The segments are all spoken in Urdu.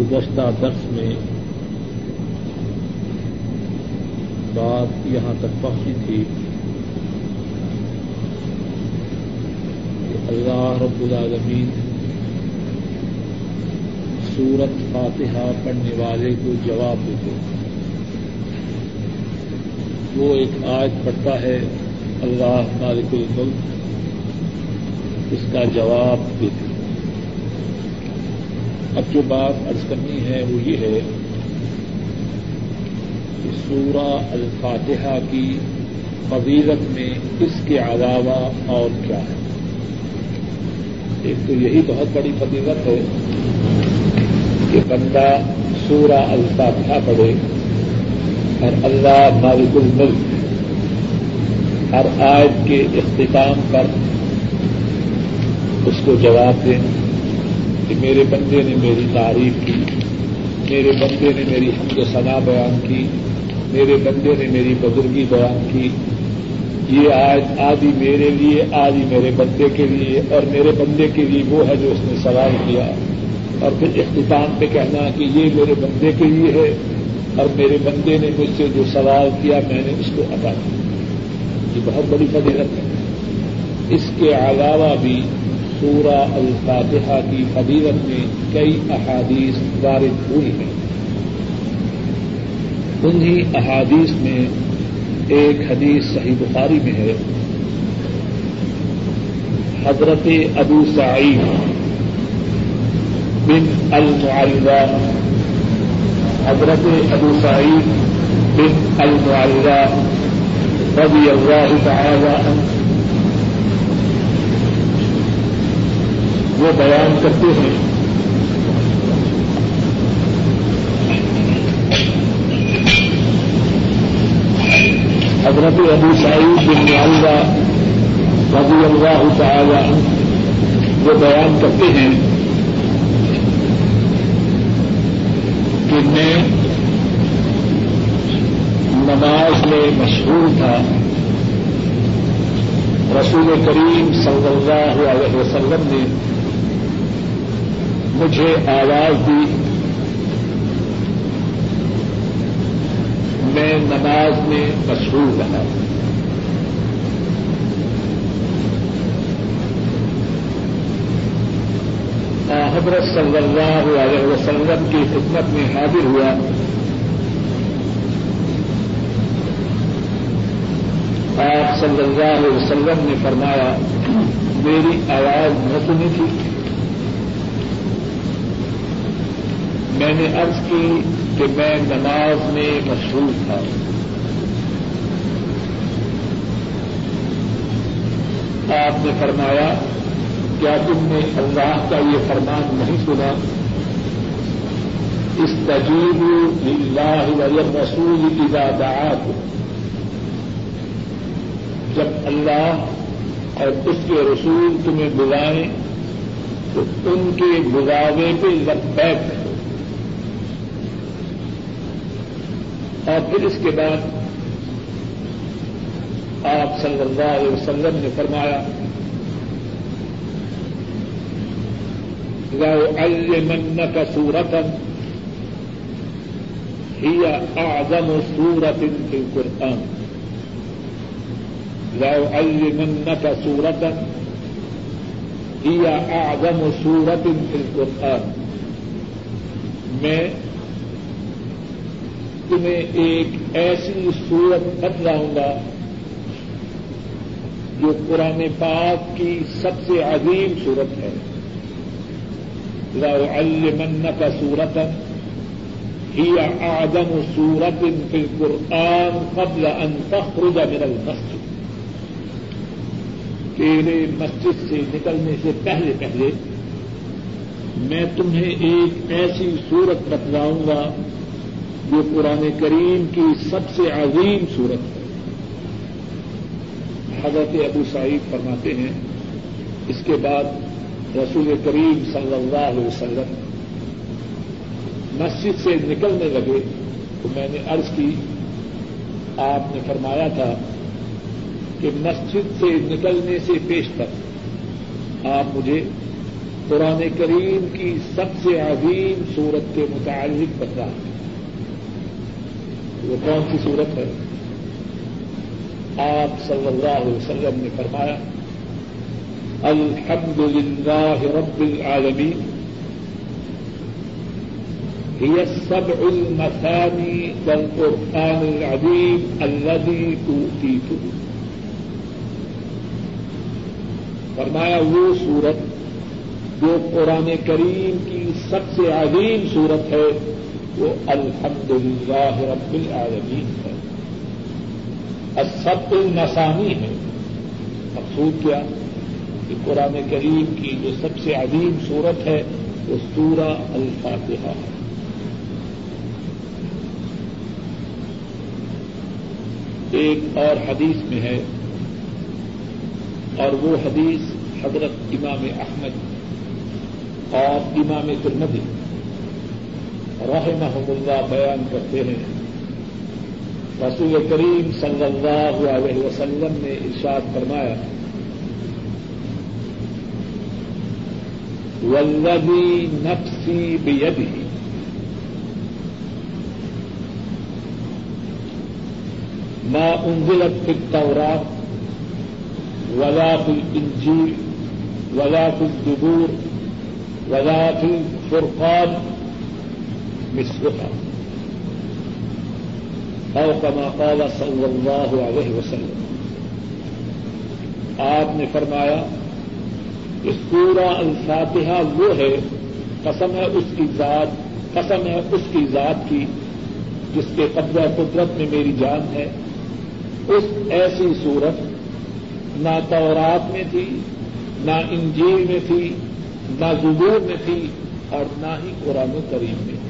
گزشتہ درس میں بات یہاں تک پہنچی تھی کہ اللہ رب العالمین سورت فاتحہ پڑھنے والے کو جواب دیتے وہ ایک آیت پڑھتا ہے، اللہ مالک الملک، اس کا جواب دیتے اب جو بات ارض کرنی ہے وہ یہ ہے کہ سورہ الفاتحہ کی فضیلت میں اس کے علاوہ اور کیا ہے؟ ایک تو یہی بہت بڑی فضیلت ہے کہ بندہ سورہ الفاتحہ پڑھے اور اللہ مالک الملک ہر آیت کے اختتام پر اس کو جواب دیں کہ میرے بندے نے میری تعریف کی، میرے بندے نے میری حمد و ثنا بیان کی، میرے بندے نے میری بزرگی بیان کی۔ یہ آج آدھی میرے لیے، آدھی میرے بندے کے لیے، اور میرے بندے کے لیے وہ ہے جو اس نے سوال کیا۔ اور پھر اختتام پہ کہنا کہ یہ میرے بندے کے لیے ہے، اور میرے بندے نے مجھ سے جو سوال کیا میں نے اس کو ادا کیا۔ یہ بہت بڑی فضیلت ہے۔ اس کے علاوہ بھی سورہ الفاتحہ کی فضیلت میں کئی احادیث وارد ہوئی ہیں۔ انہی احادیث میں ایک حدیث صحیح بخاری میں ہے۔ حضرت ابو سعید بن المعلہ حضرت ابو سعید بن المعلہ رضی اللہ تعالی عنہ۔ وہ بیان کرتے ہیں۔ حضرت ابو سعید بن معلہ رضی اللہ تعالی وہ بیان کرتے ہیں کہ میں نماز میں مشہور تھا۔ رسول کریم صلی اللہ علیہ وسلم نے مجھے آواز دی۔ میں نماز میں مشہور رہا۔ حضرت صلی اللہ علیہ وسلم کی خدمت میں حاضر ہوا۔ آپ صلی اللہ علیہ وسلم نے فرمایا، میری آواز نہ سنی تھی۔ میں نے عرض کی کہ میں نماز میں مشہور تھا۔ آپ نے فرمایا، کیا تم نے اللہ کا یہ فرمان نہیں سنا؟ اس تجیب اللہ رسول کی دادات جب اللہ اور اس کے رسول تمہیں بلائیں، تو ان کے بلاوے پہ لبیک۔ اور پھر اس کے بعد آپ صلی اللہ علیہ وسلم نے فرمایا المن کا سورتن ہی آدم سورت ان قرآن لو المن کا سورتن ہی آدم سورت ان قرآن میں تمہیں ایک ایسی صورت بتلاؤں گا جو قرآن پاک کی سب سے عظیم صورت ہے۔ المن کا سورت ہی آدم سورت فی القرآن قبل ان تخرج من المسجد۔ تیرے مسجد سے نکلنے سے پہلے پہلے میں تمہیں ایک ایسی صورت بتلاؤں گا جو قرآن کریم کی سب سے عظیم صورت ہے۔ حضرت ابو سعید فرماتے ہیں، اس کے بعد رسول کریم صلی اللہ علیہ وسلم مسجد سے نکلنے لگے تو میں نے عرض کی، آپ نے فرمایا تھا کہ مسجد سے نکلنے سے پیش تک آپ مجھے قرآن کریم کی سب سے عظیم صورت کے متعلق بتا وہ کون سی صورت ہے؟ آپ صلی اللہ علیہ وسلم نے فرمایا الحمد للہ رب العالمین هي السبع المثاني والقرآن العظيم الذي أوتيته فرمایا، وہ سورت جو قرآن کریم کی سب سے عظیم صورت ہے وہ الحمد للہ رب العالمین ہے۔ سب النسانی ہے۔ مقصود کیا؟ کہ قرآن کریم کی جو سب سے عظیم صورت ہے، وہ سورہ الفاتحہ ہے۔ ایک اور حدیث میں ہے، اور وہ حدیث حضرت امام احمد اور امام ترمدی رحمہ اللہ بیان کرتے ہیں۔ رسول کریم صلی اللہ علیہ وسلم نے ارشاد فرمایا ولبی نفسی بیدی ما انزلت في التوراة ولا في الإنجيل ولا في الدبور ولا في الفرقان مثلها أو كما قال صلى الله عليه وسلم. آپ نے فرمایا کہ سورہ الفاتحہ وہ ہے، قسم ہے اس کی ذات، قسم ہے اس کی ذات کی، جس کے قبضہ قدرت میں میری جان ہے۔ اس ایسی صورت نہ تورات میں تھی، نہ انجیل میں تھی، نہ زبور میں تھی اور نہ ہی قرآن کریم میں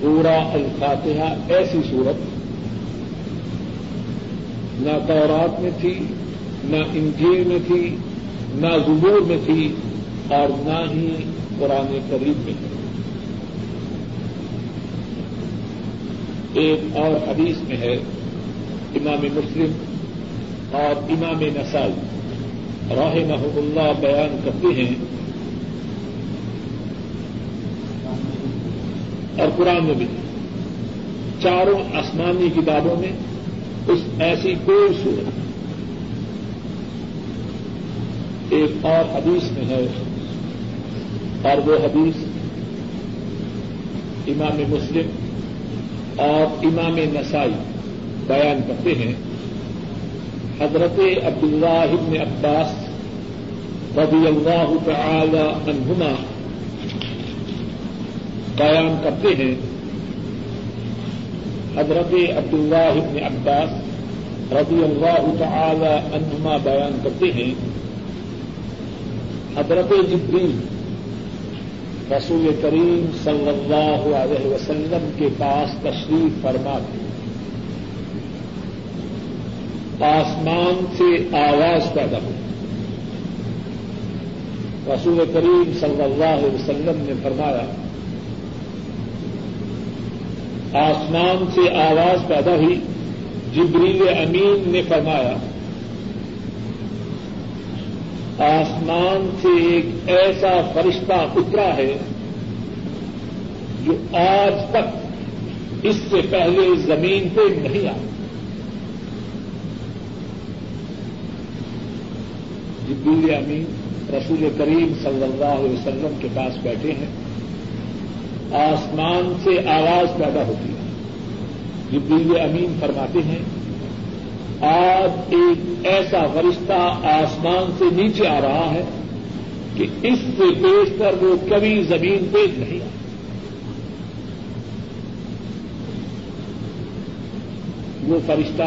تھی پورا الفاتحہ ایسی صورت نہ تورات میں تھی، نہ انجیل میں تھی، نہ زبور میں تھی اور نہ ہی قرآن کریم میں تھی۔ ایک اور حدیث میں ہے امام مسلم اور امام نسائی راہ اللہ بیان کرتے ہیں اور قرآن میں بھی۔ چاروں آسمانی کتابوں میں اس ایسی کوئی صورت۔ ایک اور حدیث میں ہے، اور وہ حدیث امام مسلم اور امام نسائی بیان کرتے ہیں۔ حضرت عبد اللہ ابن عباس رضی اللہ تعالی عنہما بیان کرتے ہیں حضرت عبد اللہ ابن عباس رضی اللہ تعالی عنہما بیان کرتے ہیں، حضرت جبریل رسول کریم صلی اللہ علیہ وسلم کے پاس تشریف فرما تھی آسمان سے آواز پیدا ہوئی۔ رسول کریم صلی اللہ علیہ وسلم نے فرمایا آسمان سے آواز پیدا ہوئی، جبریل امین نے فرمایا، آسمان سے ایک ایسا فرشتہ اترا ہے جو آج تک اس سے پہلے زمین پہ نہیں آیا۔ جبریل امین رسول کریم صلی اللہ علیہ وسلم کے پاس بیٹھے ہیں۔ آسمان سے آواز پیدا ہوتی ہے۔ جبریل امین فرماتے ہیں آج ایک ایسا فرشتہ آسمان سے نیچے آ رہا ہے کہ اس سے دیکھ کر وہ کبھی زمین پہ نہیں آ وہ فرشتہ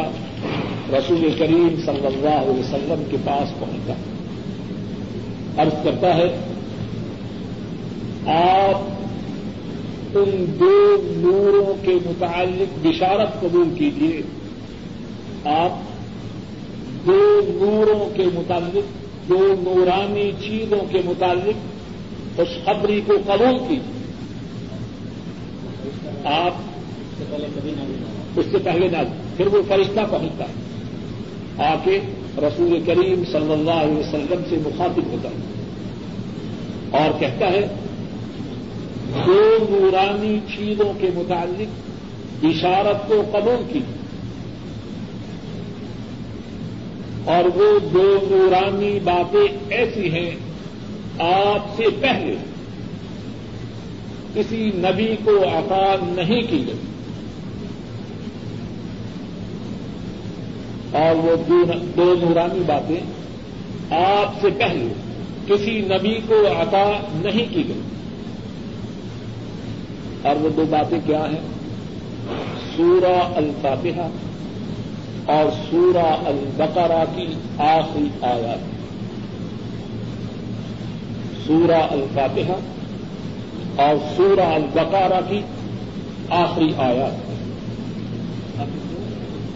رسول کریم صلی اللہ علیہ وسلم کے پاس پہنچتا عرض کرتا ہے، آپ ان دو نوروں کے متعلق بشارت قبول کیجیے۔ آپ دو نوروں کے متعلق، دو نورانی چیزوں کے متعلق خوشخبری کو قبول کی آپ اس سے پہلے نہ پھر وہ فرشتہ پہنچتا ہے۔ آ کے رسول کریم صلی اللہ علیہ وسلم سے مخاطب ہوتا ہے اور کہتا ہے دو نورانی چیزوں کے متعلق بشارت کو قبول کی۔ اور وہ دو نورانی باتیں ایسی ہیں آپ سے پہلے کسی نبی کو عطا نہیں کی گئی۔ اور وہ دو نورانی باتیں آپ سے پہلے کسی نبی کو عطا نہیں کی گئی۔ اور وہ دو باتیں کیا ہیں؟ سورہ الفاتحہ اور سورہ البقرہ کی آخری آیات۔ سورہ الفاتحہ اور سورہ البقارہ کی آخری آیات۔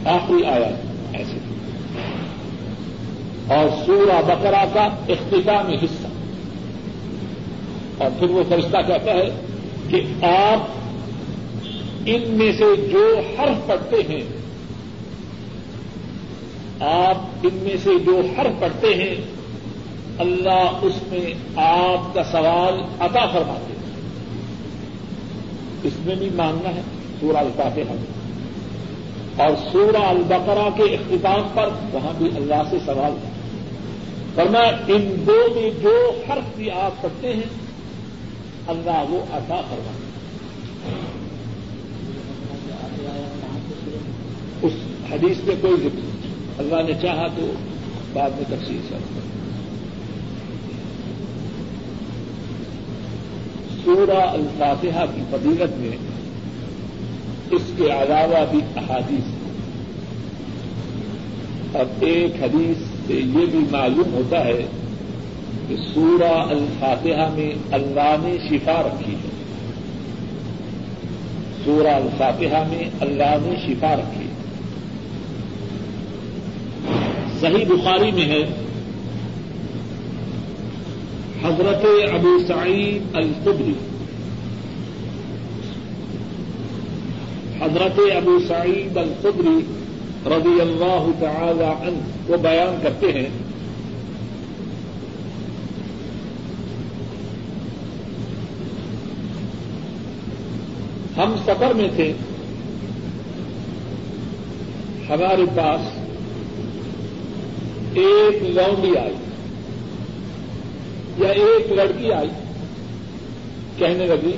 آخری آیات ایسے۔ اور سورہ بقرہ کا اختتامی حصہ۔ اور پھر وہ فرشتہ کہتا ہے کہ آپ ان میں سے جو حرف پڑھتے ہیں، آپ ان میں سے جو حرف پڑھتے ہیں، اللہ اس میں آپ کا سوال عطا فرماتے ہیں۔ اس میں بھی ماننا ہے سورہ الفاتحہ۔ میں اور سورہ البقرہ کے اختتام پر وہاں بھی اللہ سے سوال ہے۔ ورنہ ان دو میں جو حرف بھی آپ پڑھتے ہیں اللہ وہ عطا فرماتے اس حدیث میں کوئی ذکر نہیں۔ اللہ نے چاہا تو بعد میں تفصیل سے۔ سورہ الفاتحہ کی فضیلت میں اس کے علاوہ بھی احادیث اب ایک حدیث سے یہ بھی معلوم ہوتا ہے کہ سورہ الفاتحہ میں اللہ نے شفا رکھی ہے۔ سورہ الفاتحہ میں اللہ نے شفا رکھی ہے۔ صحیح بخاری میں ہے، حضرت ابو سعید القبری حضرت ابو سعید القبری رضی اللہ تعالی عنہ وہ بیان کرتے ہیں ہم سفر میں تھے، ہمارے پاس ایک لونڈی آئی، یا ایک لڑکی آئی، کہنے لگی،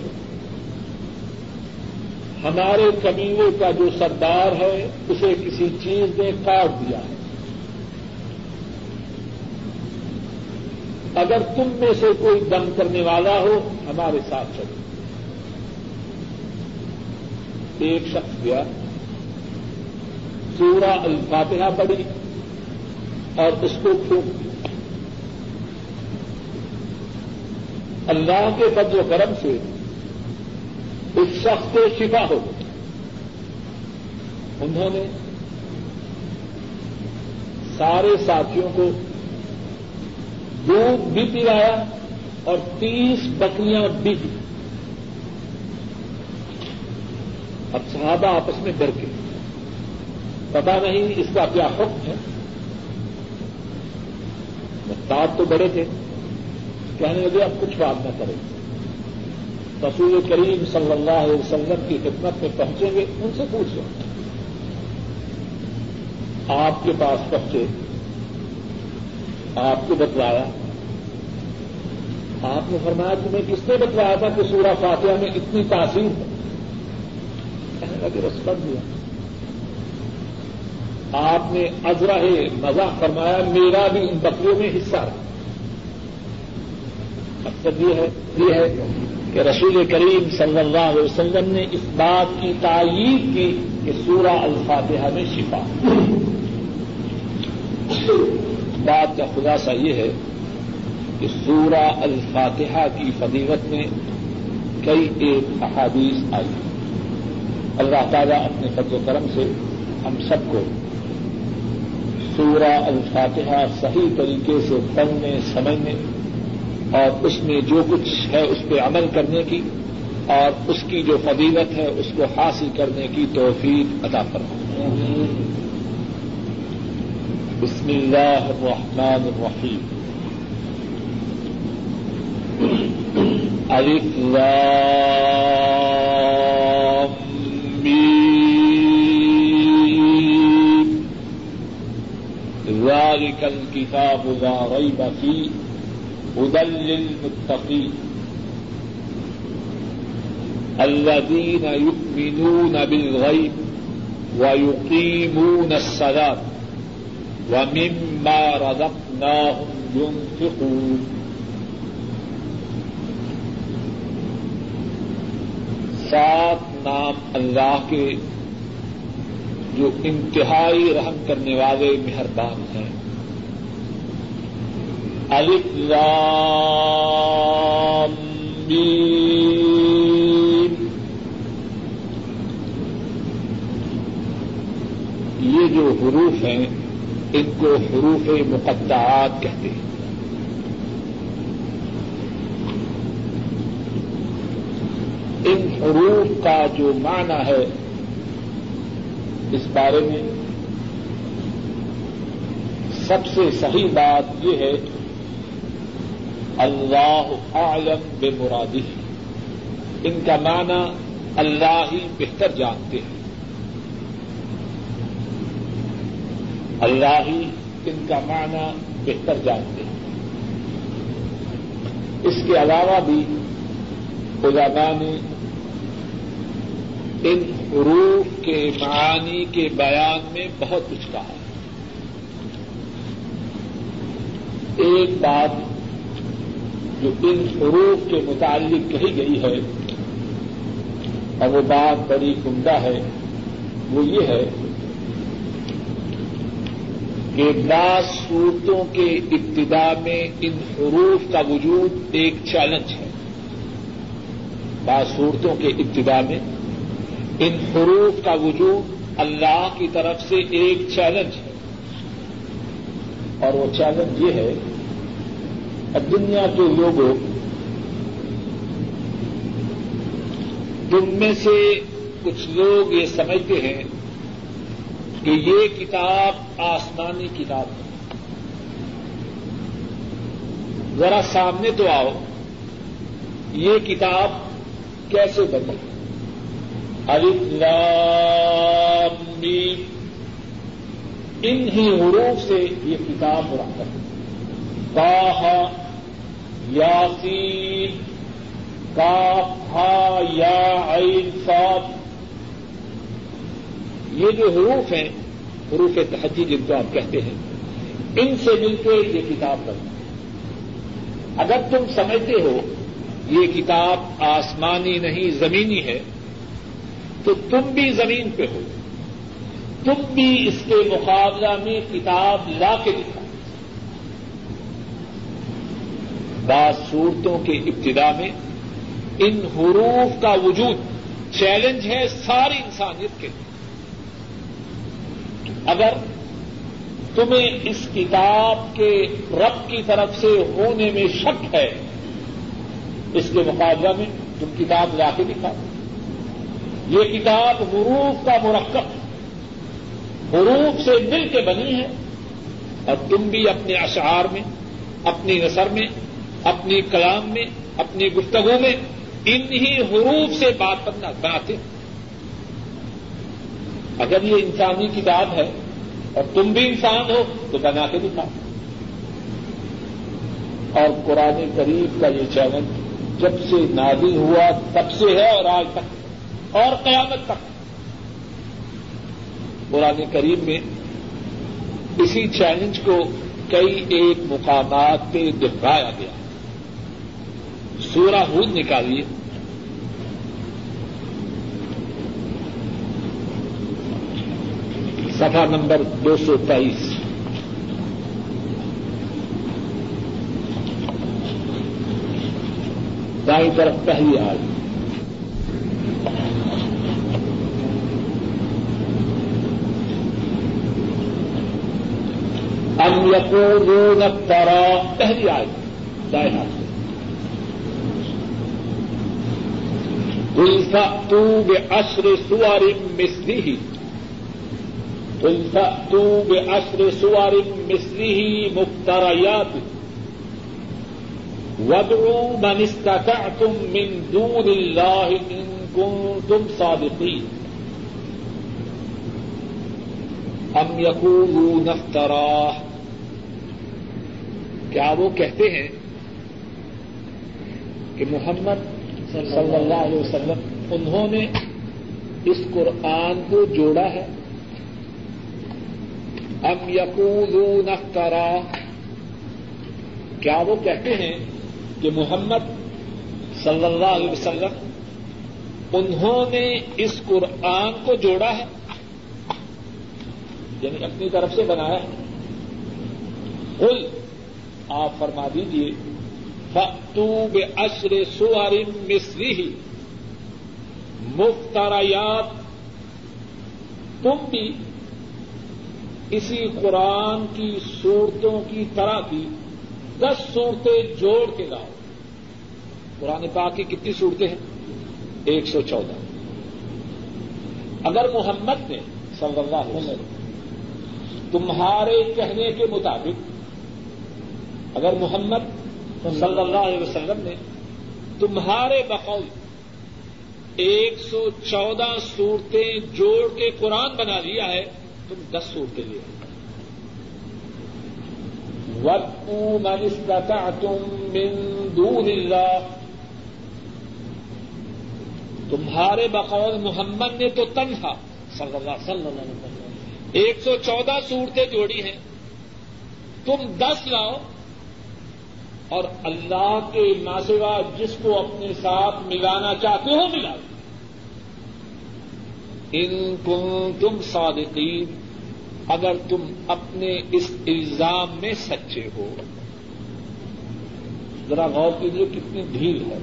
ہمارے کمینے کا جو سردار ہے، اسے کسی چیز نے کاٹ دیا ہے۔ اگر تم میں سے کوئی دم کرنے والا ہو، ہمارے ساتھ چلو۔ ایک شخص گیا۔ سورہ الفاتحہ پڑی اور اس کو پھونک دیا۔ اللہ کے فضل و کرم سے اس شخص کو شفا ہو انہوں نے سارے ساتھیوں کو دودھ بھی پلایا اور تیس بکریاں بھی دی۔ اب صحابہ آپس میں ڈر کے۔ پتا نہیں اس کا کیا حکم ہے۔ بات تو بڑے تھے۔ کہنے لگے، اب کچھ بات نہ کریں۔ رسول کریم صلی اللہ علیہ وسلم کی خدمت میں پہنچیں گے، ان سے پوچھیں آپ کے پاس پہنچے۔ آپ کو بتلایا۔ آپ نے فرمایا، تمہیں کس نے بتلایا تھا کہ سورہ فاتحہ میں اتنی تاثیر ہے؟ کہنے لگے رسپت دیا۔ آپ نے ازرہ مزاح فرمایا، میرا بھی ان بکریوں میں حصہ رہا مقصد یہ ہے یہ ہے کہ رسول کریم صلی اللہ علیہ وسلم نے اس بات کی تائید کی کہ سورہ الفاتحہ میں شفا۔ بات کا خلاصہ یہ ہے کہ سورہ الفاتحہ کی فضیلت میں کئی ایک احادیث آئی۔ اللہ تعالیٰ اپنے فضل و کرم سے ہم سب کو سورہ الفاتحہ صحیح طریقے سے پڑھنے، سمجھنے اور اس میں جو کچھ ہے اس پہ عمل کرنے کی اور اس کی جو فضیلت ہے اس کو حاصل کرنے کی توفیق ادا فرما بسم الله الرحمن الرحيم ألف لام۔ ذلك الكتاب لا ريب فيه، هدى للمتقين. الذين يؤمنون بالغيب ويقيمون الصلاة ومما رزقناهم ينفقون. سات نام اللہ کے جو انتہائی رحم کرنے والے مہربان ہیں۔ الف لام میم۔ یہ جو حروف ہیں، ان کو حروف مقدعات کہتے ہیں۔ ان حروف کا جو معنی ہے اس بارے میں سب سے صحیح بات یہ ہے، اللہ عالم بے مرادی ان کا معنی اللہ ہی بہتر جانتے ہیں۔ اللہ ہی ان کا معنی بہتر جانتے ہیں۔ اس کے علاوہ بھی علماء نے ان حروف کے معانی کے بیان میں بہت کچھ کہا ایک بات جو ان حروف کے متعلق کہی گئی ہے، اور وہ بات بڑی عمدہ ہے، وہ یہ ہے کہ بعض صورتوں کے ابتدا میں ان حروف کا وجود ایک چیلنج ہے۔ بعض صورتوں کے ابتدا میں ان حروف کا وجود اللہ کی طرف سے ایک چیلنج ہے۔ اور وہ چیلنج یہ ہے دنیا کے لوگوں تم میں سے کچھ لوگ یہ سمجھتے ہیں کہ یہ کتاب آسمانی کتاب ہے۔ ذرا سامنے تو آؤ، یہ کتاب کیسے بنی؟ میم۔ انہی حروف سے یہ کتاب مرکب ہے۔ یاسین کا یا، عین، صاد۔ یہ جو حروف ہیں، حروف تحجی جن کو آپ کہتے ہیں، ان سے مل کے یہ کتاب بنی اگر تم سمجھتے ہو، یہ کتاب آسمانی نہیں، زمینی ہے تو تم بھی زمین پہ ہو۔ تم بھی اس کے مقابلہ میں کتاب لا کے لکھا۔ بعض صورتوں کے ابتدا میں ان حروف کا وجود چیلنج ہے ساری انسانیت کے لیے۔ اگر تمہیں اس کتاب کے رب کی طرف سے ہونے میں شک ہے، اس کے مقابلہ میں تم کتاب لا کے دکھا یہ کتاب حروف کا مرکب حروف سے مل کے بنی ہے۔ اور تم بھی اپنے اشعار میں، اپنی نثر میں، اپنی کلام میں، اپنی گفتگو میں انہی حروف سے بات کرنا بناتے ہیں اگر یہ انسانی کتاب ہے اور تم بھی انسان ہو تو بنا کے دکھا اور قرآن قریب کا یہ چیلنج جب سے نازل ہوا تب سے ہے اور آج تک۔ اور قیامت تک قرآن کریم میں اسی چیلنج کو کئی ایک مقامات پہ دہرایا گیا۔ سورہ ہود نکالیے۔ سفا نمبر دو سو تیئیس۔ دائیں طرف پہلی آئی ام یقولون افترا پہلی آئی دائیں ہاتھ سے۔ تو بے اشر قل فأتوا بعشر سور مثله۔ فأتوا بعشر سور مثله مفتريات۔ وادعوا من استطعتم من دون الله إن كنتم صادقين۔ أم يقولون افتراه کیا وہ کہتے ہیں کہ محمد صلی اللہ علیہ وسلم، انہوں نے اس قرآن کو جوڑا ہے۔ ام یقولون افترا۔ کیا وہ کہتے ہیں کہ محمد صلی اللہ علیہ وسلم، انہوں نے اس قرآن کو جوڑا ہے؟ یعنی اپنی طرف سے بنایا ہے۔ قل آپ فرما دیجیے فتو بے اشر سوار مصری مفتریات تم بھی اسی قرآن کی صورتوں کی طرح کی دس صورتیں جوڑ کے لاؤ۔ قرآن پاک کی کتنی صورتیں ہیں؟ ایک سو چودہ۔ اگر محمد نے، صلی اللہ علیہ وسلم، تمہارے کہنے کے مطابق اگر محمد صلی اللہ علیہ وسلم نے تمہارے بقول ایک سو چودہ صورتیں جوڑ کے قرآن بنا لیا ہے، تم دس صورتیں لے وقت من استطعتم من دون اللہ تمہارے بقول محمد نے تو تنہا، صلی اللہ صلی اللہ علیہ وسلم ایک سو چودہ صورتیں جوڑی ہیں۔ تم دس لاؤ اور اللہ کے ناسوا جس کو اپنے ساتھ ملانا چاہتے ہو ملا ان کن تم صادقین، اگر تم اپنے اس الزام میں سچے ہو۔ ذرا غور کیجیے کتنی ڈھیل ہے۔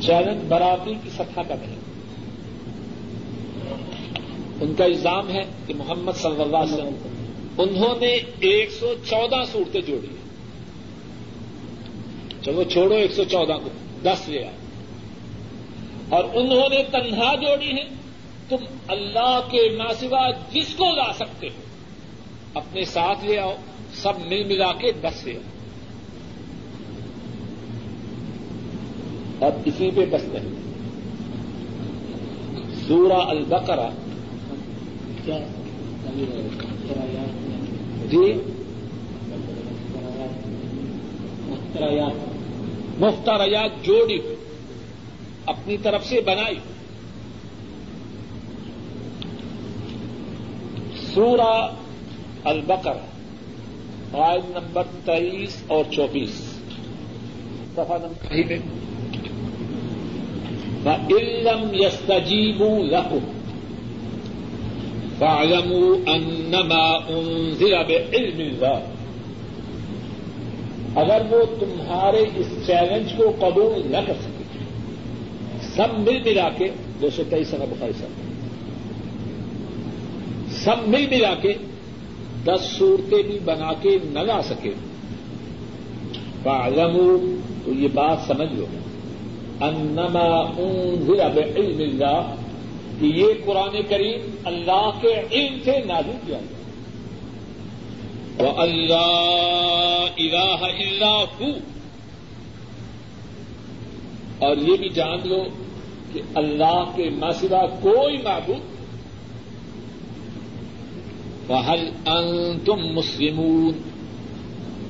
چیلنج برابری کی سطح کا نہیں ان کا الزام ہے کہ محمد صلی اللہ علیہ وسلم انہوں نے ایک سو چودہ صورتیں جوڑی ہیں۔ چلو چھوڑو ایک سو چودہ کو، دس لے آئے۔ اور انہوں نے تنہا جوڑی ہے تم اللہ کے ناسوا جس کو لا سکتے ہو، اپنے ساتھ لے آؤ، سب مل ملا کے دس لے آؤ۔ اور اسی پہ بس نہیں سورہ البقرہ۔ کیا؟ جی؟ مختاریات جوڑی. اپنی طرف سے بنائی. سورہ البقر آئن نمبر تیئیس اور چوبیس. دفعہ نمبر میں علم یستجیب لکم انما انزل بعلم اللہ اگر وہ تمہارے اس چیلنج کو قبول نہ کر سکے، سب مل ملا کے دو سو تیئیس سنا بخاری صاحب سب مل ملا کے دس صورتیں بھی بنا کے نہ لا سکے۔ فعلم تو یہ بات سمجھ لو، انما انزل بعلم اللہ کہ یہ قرآن کریم اللہ کے علم سے نازل کیا گیا۔ اللہ الہ اللہ اور یہ بھی جان لو کہ اللہ کے ماسوا کوئی معبود۔ بحل ان تم مسلمون۔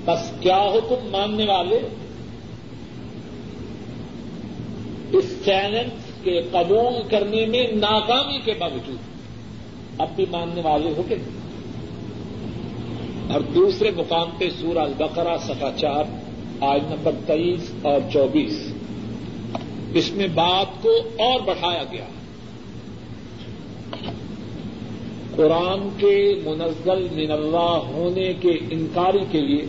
بس کیا ہو تم ماننے والے؟ اس چیلنج کے قبول کرنے میں ناکامی کے باوجود اب بھی ماننے والے ہو کہ نہیں اور دوسرے مقام پہ سورہ البقرہ سفا چار آج نمبر تیئیس اور چوبیس۔ اس میں بات کو اور بڑھایا گیا۔ قرآن کے منزل من اللہ ہونے کے انکاری کے لیے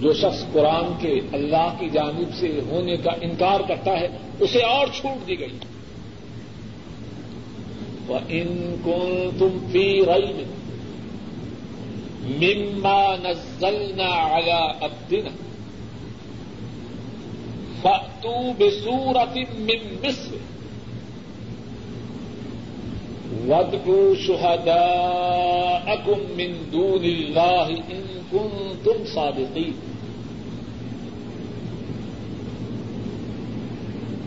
جو شخص قرآن کے اللہ کی جانب سے ہونے کا انکار کرتا ہے، اسے اور چھوٹ دی گئی۔ وہ ان کو تم پی رئی میں مما نزلنا على عبدنا فأتوا بسورة من مصر ودعوا شهداءكم من دون الله إن كنتم صادقين۔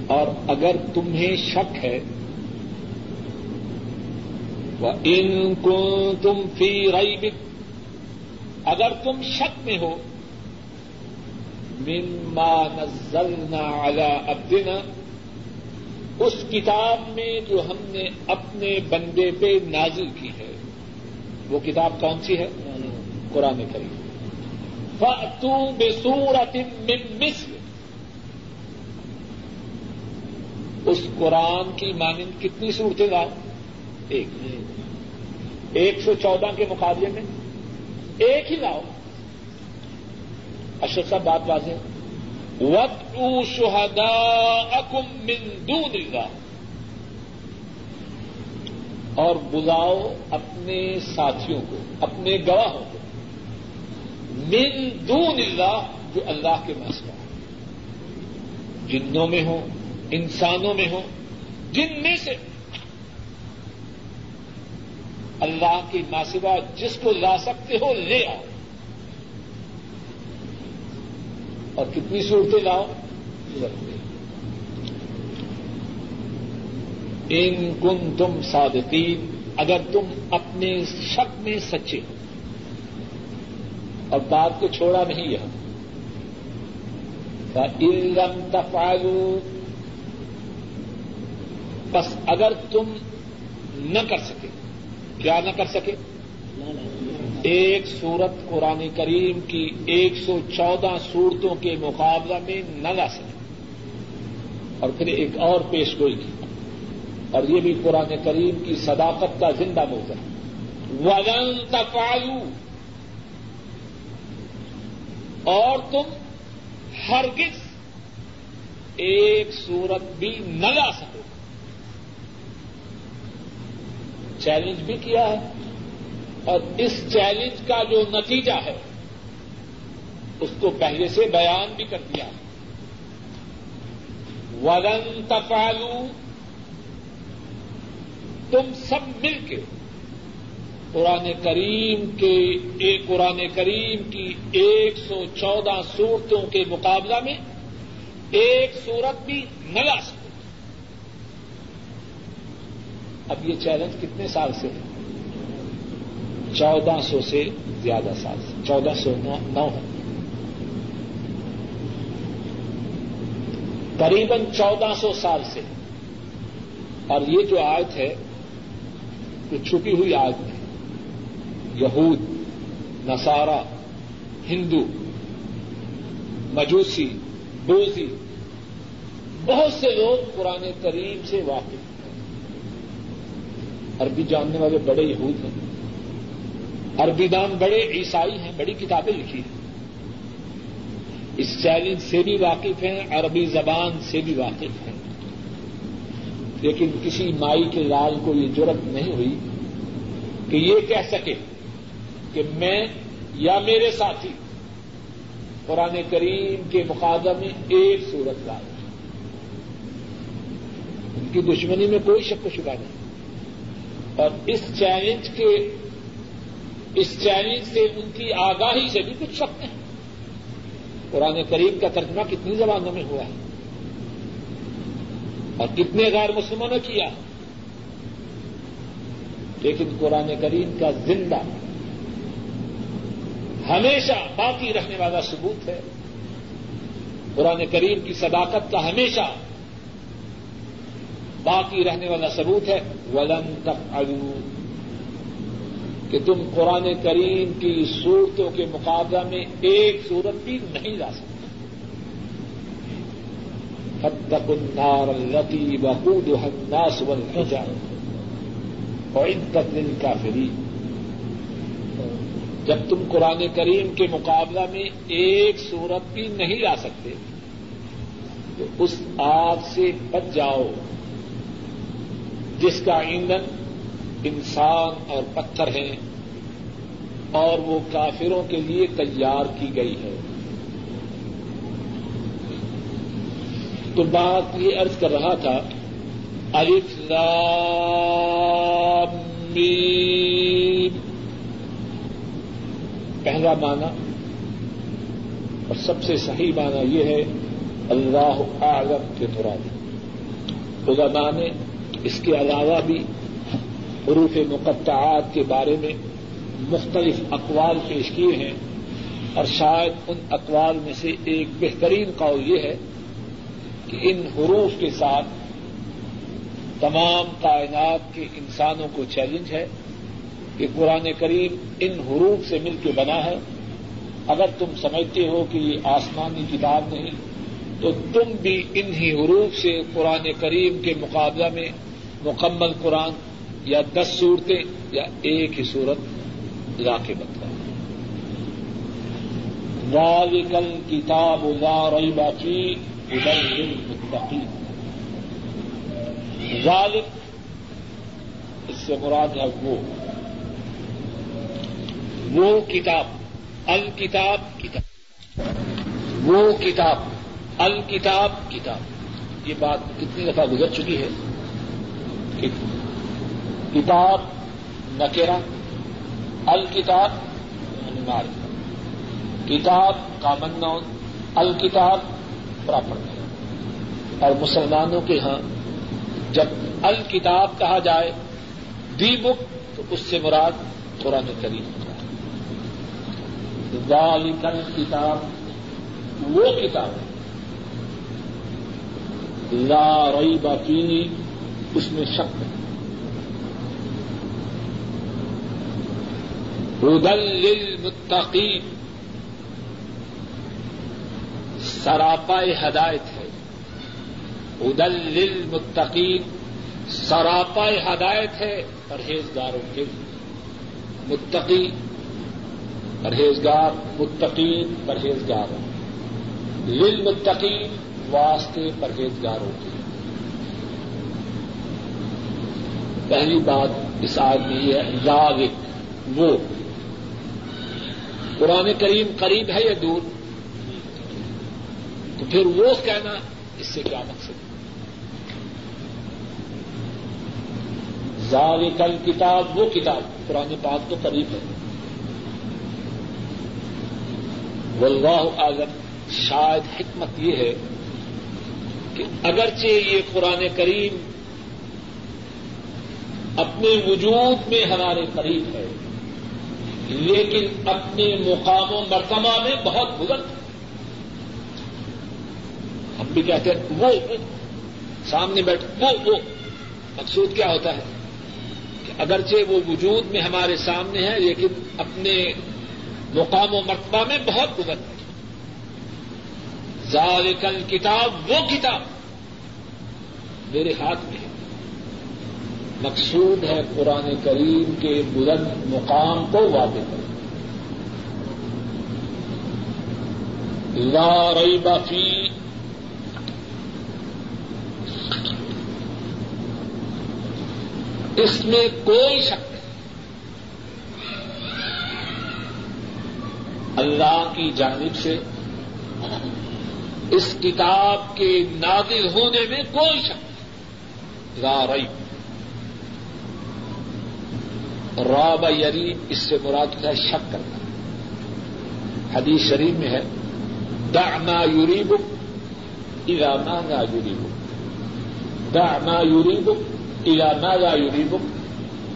اور اگر تمہیں شک ہے وہ ان کو تم فی رئی اگر تم شک میں ہو، مما نزلنا على عبدنا اس کتاب میں جو ہم نے اپنے بندے پہ نازل کی ہے، وہ کتاب کون سی ہے؟ قرآن کریم۔ فَأْتُوا بِسُورَةٍ مِّن اس قرآن کی مانند کتنی صورتیں لاؤ ایک۔ ایک سو چودہ کے مقابلے میں۔ ایک ہی لاؤ۔ اشرف صاحب، بات واضح وقت شہدا اکم مندو اللہ اور بلاؤ اپنے ساتھیوں کو، اپنے گواہوں کو۔ من دون اللہ جو اللہ کے مسئلہ جنوں میں ہوں، انسانوں میں ہوں، جن میں سے۔ اللہ کی ناسبا جس کو لا سکتے ہو، لے آؤ۔ اور کتنی صورتیں لاؤ؟ ان کن تم صادقین، اگر تم اپنے شک میں سچے ہو۔ اور بات کو چھوڑا نہیں یہاں۔ علم تفالو بس اگر تم نہ کر سکے، کیا نہ کر سکے؟ ایک سورت قرآن کریم کی ایک سو چودہ صورتوں کے مقابلہ میں نہ لا سکے اور پھر ایک اور پیش گوئی کی اور یہ بھی قرآن کریم کی صداقت کا زندہ موضوع ہے۔ ولن تفالو اور تم ہرگز ایک سورت بھی نہ لا سکو۔ چیلنج بھی کیا ہے۔ اور اس چیلنج کا جو نتیجہ ہے، اس کو پہلے سے بیان بھی کر دیا۔ ولن تفالو تم سب مل کے قرآن کریم کے ایک قرآن کریم کی ایک سو چودہ صورتوں کے مقابلہ میں ایک صورت بھی نہ لا سکتے اب یہ چیلنج کتنے سال سے ہے؟ چودہ سو سے زیادہ سال سے۔ چودہ سو نو ہے۔ قریباً چودہ سو سال سے۔ اور یہ جو آیت ہے وہ چھپی ہوئی آیت ہے، یہود نسارا ہندو، مجوسی بوزی بہت سے لوگ قرآن کریم سے واقف ہیں۔ عربی جاننے والے بڑے یہود ہیں۔ عربی دان بڑے عیسائی ہیں، بڑی کتابیں لکھی ہیں۔ اس چیلنج سے بھی واقف ہیں، عربی زبان سے بھی واقف ہیں۔ لیکن کسی مائی کے لال کو یہ ضرورت نہیں ہوئی کہ یہ کہہ سکے کہ میں یا میرے ساتھی قرآن کریم کے مقابلہ میں ایک صورت لا ان کی دشمنی میں کوئی شک و شبہ نہیں۔ اور اس چیلنج کے اس چیلنج سے ان کی آگاہی سے بھی کچھ شک نہیں قرآن کریم کا ترجمہ کتنی زبانوں میں ہوا ہے اور کتنے غیر مسلموں نے کیا لیکن قرآن کریم کا زندہ، ہمیشہ باقی رہنے والا ثبوت ہے۔ قرآن کریم کی صداقت کا ہمیشہ باقی رہنے والا ثبوت ہے۔ ولن تک کہ تم قرآن کریم کی صورتوں کے مقابلہ میں ایک صورت بھی نہیں لا سکتے۔ فتق النار التي وقودها الناس والحجار وعدت للكافرين۔ جب تم قرآن کریم کے مقابلہ میں ایک صورت بھی نہیں لا سکتے، تو اس آگ سے بچ جاؤ، جس کا ایندھن انسان اور پتھر ہیں اور وہ کافروں کے لیے تیار کی گئی ہے تو بات یہ ارض کر رہا تھا، الف میم۔ پہلا معنی اور سب سے صحیح معنی یہ ہے، اللہ اعظم کے مراد علماء نے اس کے علاوہ بھی حروف مقطعات کے بارے میں مختلف اقوال پیش کیے ہیں اور شاید ان اقوال میں سے ایک بہترین قول یہ ہے کہ ان حروف کے ساتھ تمام کائنات کے انسانوں کو چیلنج ہے کہ قرآن کریم ان حروف سے مل کے بنا ہے۔ اگر تم سمجھتے ہو کہ یہ آسمانی کتاب نہیں، تو تم بھی انہی حروف سے قرآن کریم کے مقابلہ میں مکمل قرآن یا دس صورتیں یا ایک ہی صورت لا کے بتلا ذالکل کتاب لا ریب فی ادل للمتقین۔ ذالک، اس سے مراد ہے وہ۔ وہ کتاب، الکتاب کتاب۔ وہ کتاب، الکتاب کتاب۔ یہ بات کتنی دفعہ گزر چکی ہے کتاب نکیرا الکتاب، انمار۔ کتاب کامن نون الکتاب پراپر اور مسلمانوں کے ہاں جب الکتاب کہا جائے، دی بک، تو اس سے مراد قرآن کریم ذالکل کتاب وہ کتاب لا ریب فیہ، اس میں شک ہے للمتقین سراپا ہدایت ہے. ادل للمتقین سراپا ہدایت ہے پرہیزگاروں کے متقی پرہیزگار، متقین، پرہیزگار. لل متقین واسطے پرہیزگاروں کے پہلی بات اس آدمی ہے لاوک وہ قرآن کریم قریب ہے یا دور؟ تو پھر وہ کہنا، اس سے کیا مقصد؟ ذالک کتاب وہ کتاب قرآن پاک تو قریب ہے۔ واللہ اعظم شاید حکمت یہ ہے کہ اگرچہ یہ قرآن کریم اپنے وجود میں ہمارے قریب ہے لیکن اپنے مقام و مرتبہ میں بہت بلند ہم بھی کہتے ہیں، وہ سامنے بیٹھ، وہ وہ۔ مقصود کیا ہوتا ہے؟ کہ اگرچہ وہ وجود میں ہمارے سامنے ہے، لیکن اپنے مقام و مرتبہ میں بہت بلند ہے ذالکل کتاب وہ کتاب میرے ہاتھ میں مقصود ہے قرآن کریم کے بلند مقام کو واضح کریں لا ریب فی۔ اس میں کوئی شک نہیں۔ اللہ کی جانب سے اس کتاب کے نادل ہونے میں کوئی شک نہیں۔ لا ریب۔ راب یری، اس سے مراد ہے؟ شک کرنا۔ حدیث شریف میں ہے دا یوری بک اراما نا یوری بک دا یوری بک اراما یا یوری بک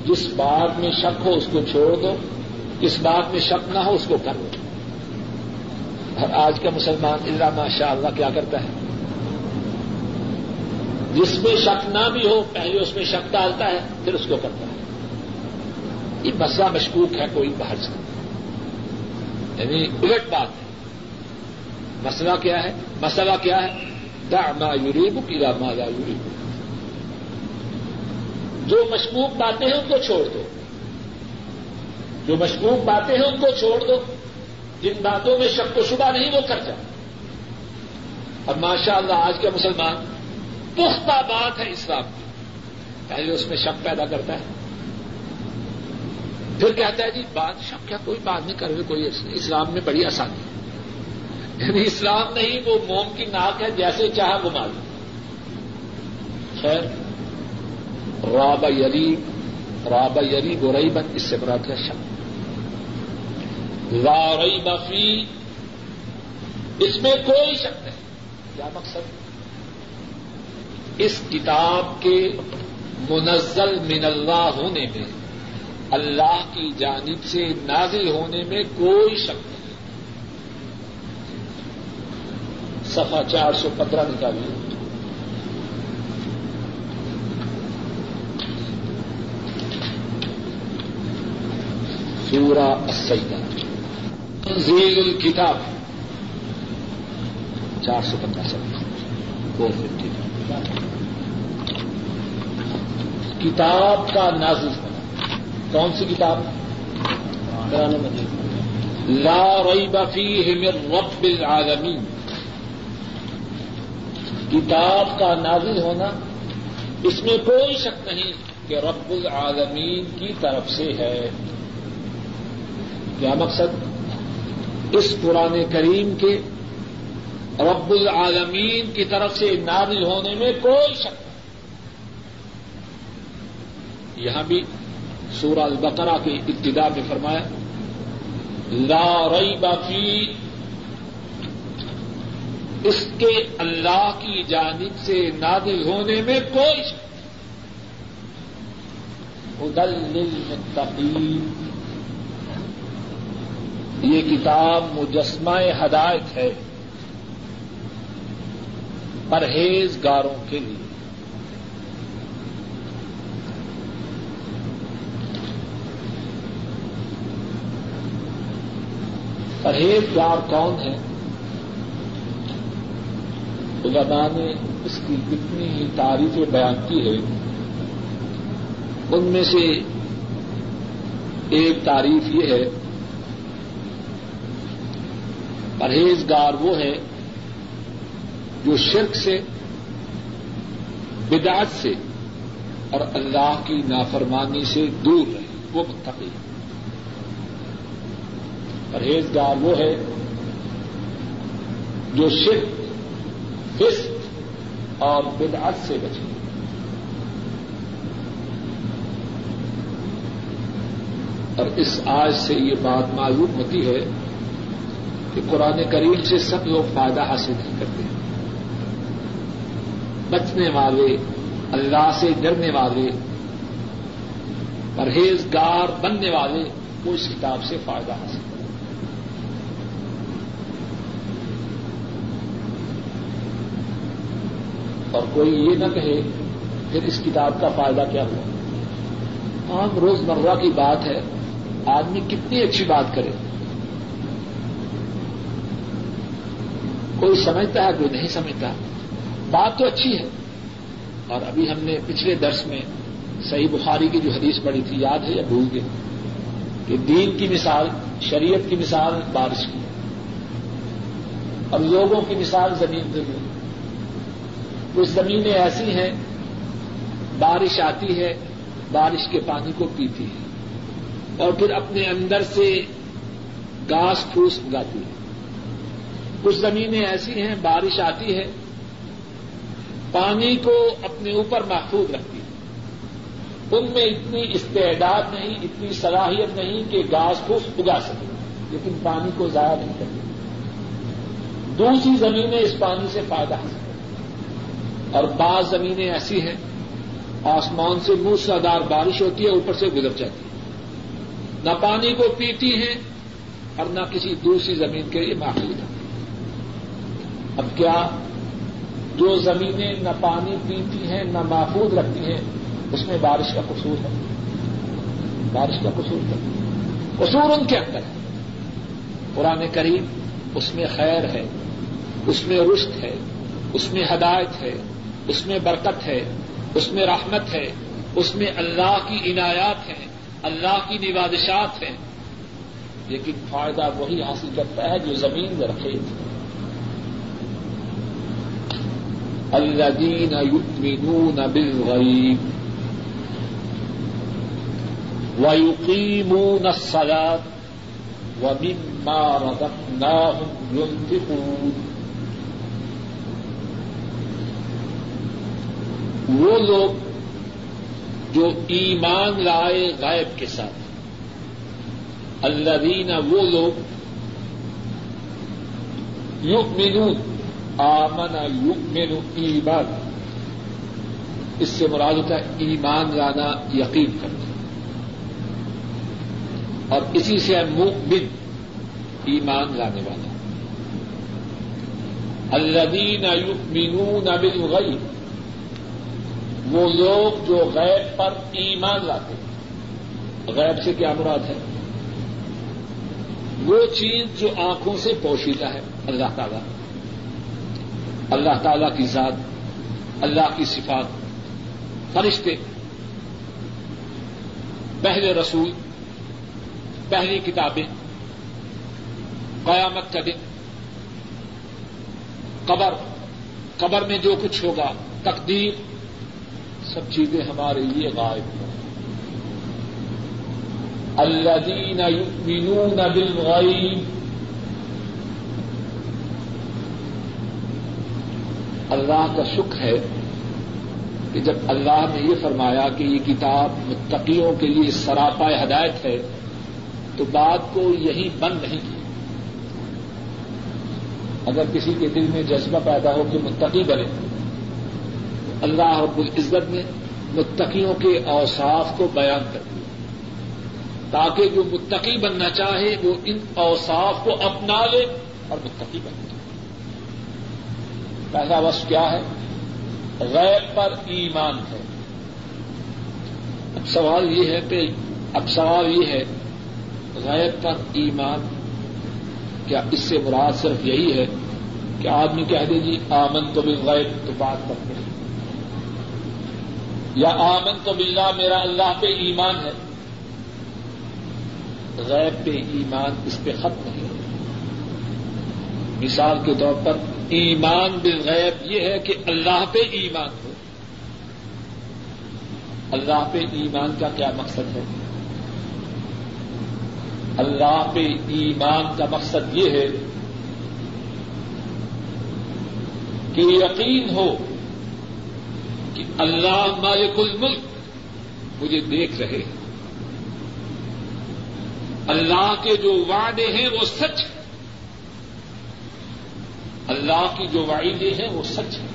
جس بات میں شک ہو، اس کو چھوڑ دو۔ اس بات میں شک نہ ہو، اس کو کر دو۔ اور آج کا مسلمان اللہ ماشاء اللہ کیا کرتا ہے؟ جس میں شک نہ بھی ہو، پہلے اس میں شک ڈالتا ہے، پھر اس کو کرتا ہے۔ یہ مسئلہ مشکوک ہے، کوئی باہر سے۔ یعنی الٹ بات ہے۔ مسئلہ کیا ہے؟ مسئلہ کیا ہے؟ دا ما یوریب کلا ما لا یوریب جو مشکوک باتیں ہیں ان کو چھوڑ دو۔ جو مشکوک باتیں ہیں ان کو چھوڑ دو۔ جن باتوں میں شک و شبہ نہیں، وہ کر جائے اب ماشاء اللہ آج کا مسلمان پختہ بات ہے اسلام کی۔ پہلے اس میں شک پیدا کرتا ہے۔ پھر کہتا ہے جی بادشاہ، کیا کوئی بات نہیں کر رہے کوئی اسلام میں بڑی آسانی ہے۔ یعنی اسلام نہیں، وہ موم کی ناک ہے، جیسے چاہا وہ مال خیر راب علی راب یری گورئی بن اس سے برات ہے شک رئی بفی اس میں کوئی شک نہیں۔ کیا مقصد؟ اس کتاب کے منزل من اللہ ہونے میں اللہ کی جانب سے نازل ہونے میں کوئی شک نہیں۔ سفا چار سو پندرہ نکالیے سورا السیدہ تنزیل الکتاب۔ چار سو پندرہ سو فور ففٹی کتاب کا نازل۔ کون سی کتاب؟ قرآن مجید. لا ریب فیہ من رب العالمین. کتاب کا نازل ہونا اس میں کوئی شک نہیں کہ رب العالمین کی طرف سے ہے. کیا مقصد؟ اس قرآن کریم کے رب العالمین کی طرف سے نازل ہونے میں کوئی شک نہیں. یہاں بھی سورہ البقرہ کی ابتدا میں فرمایا، لا ریب فی، اس کے اللہ کی جانب سے نادل ہونے میں کوئی ادل للمتقین۔ یہ کتاب مجسمہ ہدایت ہے، پرہیزگاروں کے لیے۔ پرہیزگار کون ہے علماء نے اس کی کتنی ہی تعریفیں بیان کی ہے ان میں سے ایک تعریف یہ ہے، پرہیزگار وہ ہے جو شرک سے، بدعت سے اور اللہ کی نافرمانی سے دور رہے وہ متقی پرہیزگار وہ ہے جو شرک فسق اور بدعت سے بچے۔ اور اس آج سے یہ بات معلوم ہوتی ہے کہ قرآن کریم سے سب لوگ فائدہ حاصل نہیں کرتے۔ بچنے والے، اللہ سے ڈرنے والے، پرہیزگار بننے والے، وہ اس کتاب سے فائدہ حاصل اور کوئی یہ نہ کہے پھر اس کتاب کا فائدہ کیا ہوا۔ عام روز مرہ کی بات ہے، آدمی کتنی اچھی بات کرے۔ کوئی سمجھتا ہے، کوئی نہیں سمجھتا۔ بات تو اچھی ہے۔ اور ابھی ہم نے پچھلے درس میں صحیح بخاری کی جو حدیث پڑی تھی، یاد ہے یا بھول گئے؟ کہ دین کی مثال، شریعت کی مثال بارش کی۔ اور لوگوں کی مثال زمین زمین کچھ زمینیں ایسی ہیں، بارش آتی ہے، بارش کے پانی کو پیتی ہے۔ اور پھر اپنے اندر سے گاس پھوس اگاتی ہے۔ کچھ زمینیں ایسی ہیں، بارش آتی ہے، پانی کو اپنے اوپر محفوظ رکھتی ہے۔ ان میں اتنی استعداد نہیں، اتنی صلاحیت نہیں کہ گاس پھوس اگا سکے، لیکن پانی کو ضائع نہیں کرتی دوسری زمینیں اس پانی سے فائدہ حاصل اور بعض زمینیں ایسی ہیں، آسمان سے موسلادھار بارش ہوتی ہے، اوپر سے گزر جاتی ہے۔ نہ پانی کو پیتی ہیں اور نہ کسی دوسری زمین کے لیے محفوظ ہے اب کیا جو زمینیں نہ پانی پیتی ہیں، نہ محفوظ رکھتی ہیں، اس میں بارش کا قصور ہے؟ بارش کا قصور ہے۔ قصور ان کے اندر ہے۔ قرآن کریم اس میں خیر ہے، اس میں رشت ہے، اس میں ہدایت ہے۔ اس میں برکت ہے، اس میں رحمت ہے، اس میں اللہ کی عنایات ہیں اللہ کی نوازشات ہیں۔ لیکن فائدہ وہی حاصل کرتا ہے جو زمین میں رکھے۔ الذين يؤمنون بالغيب ويقيمون الصلاة ومما رزقناهم ينفقون۔ وہ لوگ جو ایمان لائے غائب کے ساتھ۔ اللہ دینا وہ لوگ یوگ مینو آمنا یوگ مینو ایمان۔ اس سے مراد ہوتا ہے ایمان لانا یقین کرنا۔ اور اسی سے ہے مؤمن، ایمان لانے والا۔ الذین یؤمنون بالغیب۔ وہ لوگ جو غیب پر ایمان لاتے ہیں۔ غیب سے کیا مراد ہے؟ وہ چیز جو آنکھوں سے پوشیدہ ہے، اللہ تعالی۔ اللہ تعالی کی ذات، اللہ کی صفات، فرشتے۔ پہلے رسول، پہلی کتابیں۔ قیامت کا دن۔ قبر۔ قبر میں جو کچھ ہوگا، تقدیر۔ سب چیزیں ہمارے لیے غائب ہیں۔ الذین یؤمنون بالغیب۔ اللہ کا شکر ہے کہ جب اللہ نے یہ فرمایا کہ یہ کتاب متقیوں کے لیے سراپا ہدایت ہے، تو بات کو یہی بند نہیں کی۔ اگر کسی کے دل میں جذبہ پیدا ہو کہ متقی بنے اللہ رب العزت نے متقیوں کے اوصاف کو بیان کر دیا۔ تاکہ جو متقی بننا چاہے وہ ان اوصاف کو اپنا لے اور متقی بن جائے۔ پہلا وش کیا ہے؟ غیب پر ایمان ہے۔ اب سوال یہ ہے کہ اب سوال یہ ہے، غیب پر ایمان، کیا اس سے مراد صرف یہی ہے کہ آدمی کہہ دے جی آمن تو بھی غیب تو بات کرتے ہیں۔ یا آمن تو بلّہ میرا اللہ پہ ایمان ہے۔ غیب پہ ایمان اس پہ ختم نہیں مثال کے طور پر ایمان بالغیب یہ ہے کہ اللہ پہ ایمان ہو۔ اللہ پہ ایمان کا کیا مقصد ہے؟ اللہ پہ ایمان کا مقصد یہ ہے کہ یقین ہو کہ اللہ مالک الملک مجھے دیکھ رہے ہیں۔ اللہ کے جو وعدے ہیں وہ سچ ہیں۔ اللہ کی جو وعیدے ہیں وہ سچ ہے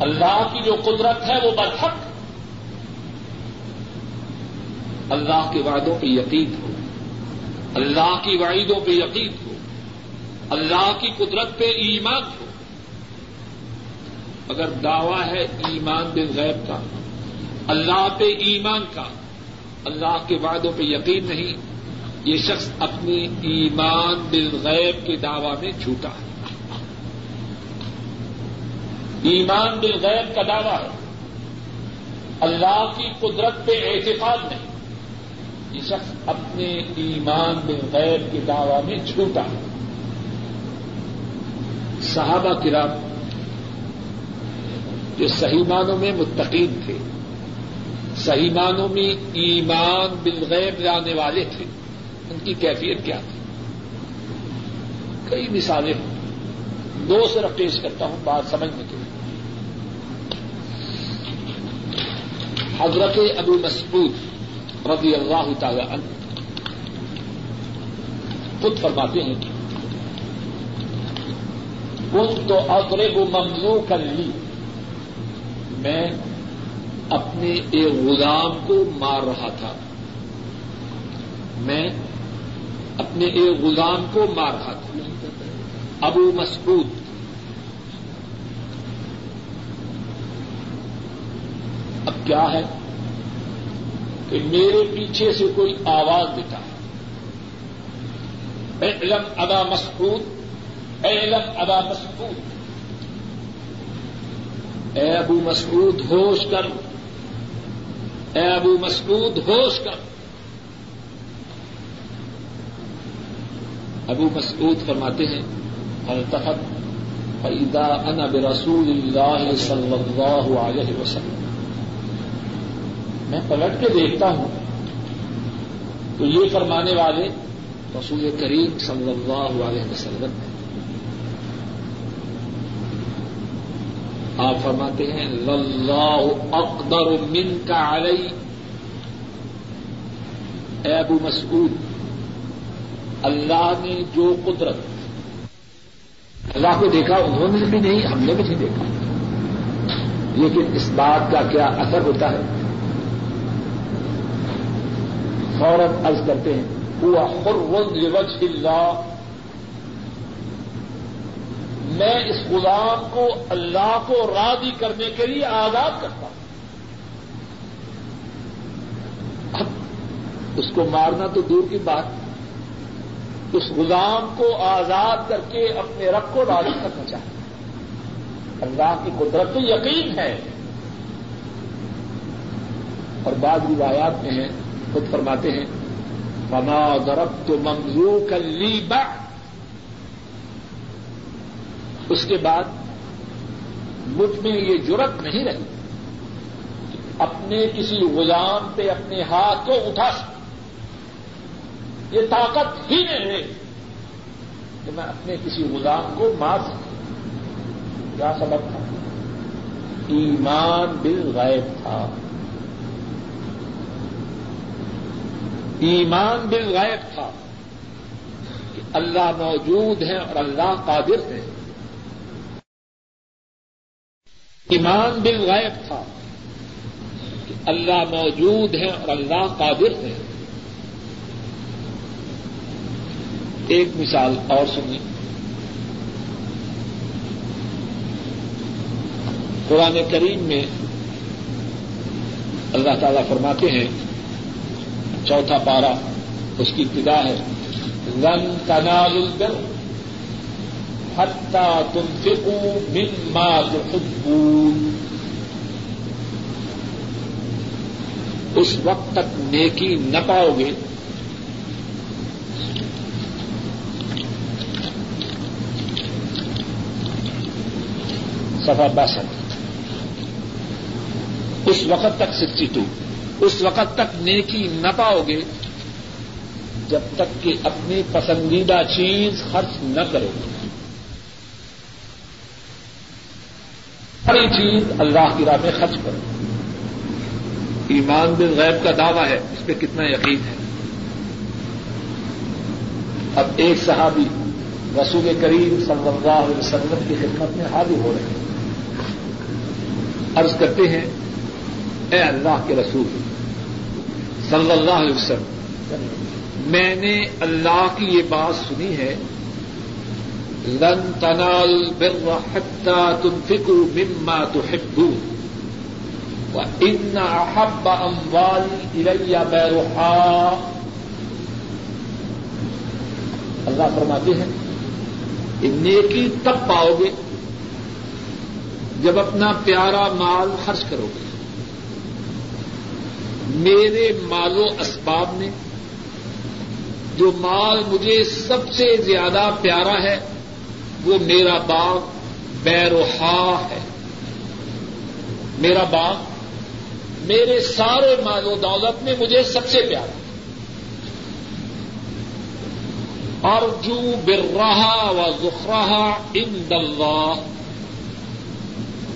اللہ کی جو قدرت ہے وہ برحق۔ اللہ کے وعدوں پہ یقین ہو۔ اللہ کی وعیدوں پہ یقین ہو۔ اللہ کی قدرت پہ ایمان ہو۔ اگر دعوی ہے ایمان بن غیب کا، اللہ پہ ایمان کا۔ اللہ کے وعدوں پہ یقین نہیں، یہ شخص اپنی ایمان بالغیب کے دعوی میں جھوٹا ہے۔ ایمان بالغیب کا دعوی ہے۔ اللہ کی قدرت پہ اعتقاد نہیں، یہ شخص اپنے ایمان بالغیب کے دعوی میں جھوٹا ہے۔ صحابہ کرام جو صحیح معنوں میں متقین تھے، صحیح معنوں میں ایمان بالغیب لانے والے تھے، ان کی کیفیت کیا تھی؟ کئی مثالیں ہوں دو صرف پیش کرتا ہوں، بات سمجھنے کے لیے۔ حضرت ابو مسعود رضی اللہ تعالی عنہ خود فرماتے ہیں ان تو اگرے کو ممنوع کر لی۔ میں اپنے ایک غلام کو مار رہا تھا۔ میں اپنے ایک غلام کو مار رہا تھا۔ ابو مسعود۔ اب کیا ہے کہ میرے پیچھے سے کوئی آواز دیتا ہے۔ اے علم ابا مسعود۔ اے علم مسعود۔ اے ابو مسعود، ہوش کر۔ اے ابو مسعود، ہوش کر۔ ابو مسعود فرماتے ہیں التفت فیدا ان برسول اللہ صلی اللہ علیہ وسلم. میں پلٹ کے دیکھتا ہوں تو یہ فرمانے والے رسول کریم صلی اللہ علیہ وسلم ہیں آپ فرماتے ہیں اللہ اقدر من کا علیہ اے ابو مسعود، اللہ نے جو قدرت، اللہ کو دیکھا، انہوں نے بھی نہیں، ہم نے بھی نہیں دیکھا۔ لیکن اس بات کا کیا اثر ہوتا ہے؟ فوراً عرض کرتے ہیں، ہوا لوجہ اللہ میں اس غلام کو اللہ کو راضی کرنے کے لیے آزاد کرتا ہوں۔ اس کو مارنا تو دور کی بات اس غلام کو آزاد کر کے اپنے رب کو راضی کرنا چاہتا اللہ کی قدرت تو یقین ہے۔ اور بعض روایات میں ہیں، خود فرماتے ہیں، فما ضرب تو منظور کر لی اس کے بعد مجھ میں یہ جرت نہیں رہی اپنے کسی غلام پہ اپنے ہاتھ کو اٹھا سکوں۔ یہ طاقت ہی نہیں ہے کہ میں اپنے کسی غلام کو مار سکوں۔ کیا سبب تھا؟ ایمان بل غائب تھا۔ ایمان بل غائب تھا کہ اللہ موجود ہے اور اللہ قادر ہے ایمان بل غائب تھا کہ اللہ موجود ہے اور اللہ قادر ہے۔ ایک مثال اور سنی۔ قرآن کریم میں اللہ تعالی فرماتے ہیں، چوتھا پارا اس کی ابتدا ہے۔ رن تنال البر حتى تنفقوا مما تحبون۔ اس وقت تک نیکی نہ پاؤ گے۔ سفا باسٹھ۔ اس وقت تک سکسٹی ٹو اس وقت تک نیکی نہ پاؤ گے۔ جب تک کہ اپنی پسندیدہ چیز خرچ نہ کرو۔ گے ہر چیز اللہ کی راہ میں خرچ کرو۔ ایمان بن غیب کا دعویٰ ہے، اس پہ کتنا یقین ہے۔ اب ایک صحابی رسول کریم صلی اللہ علیہ وسلم کی خدمت میں حاضر ہو رہے ہیں۔ عرض کرتے ہیں، اے اللہ کے رسول، صلی اللہ علیہ وسلم، میں نے اللہ کی یہ بات سنی ہے لن تنال بر حتى تنفقوا مما تحبون. وإن أحب أموالي إلي بيرحاء اللہ فرماتے ہیں نیکی تب پاؤ گے جب اپنا پیارا مال خرچ کرو گے۔ میرے مال و اسباب نے جو مال مجھے سب سے زیادہ پیارا ہے وہ میرا باغ بیروہا ہے۔ میرا باغ میرے سارے مال و دولت میں مجھے سب سے پیارا ارجو برہا و ظفراہ ان دلہ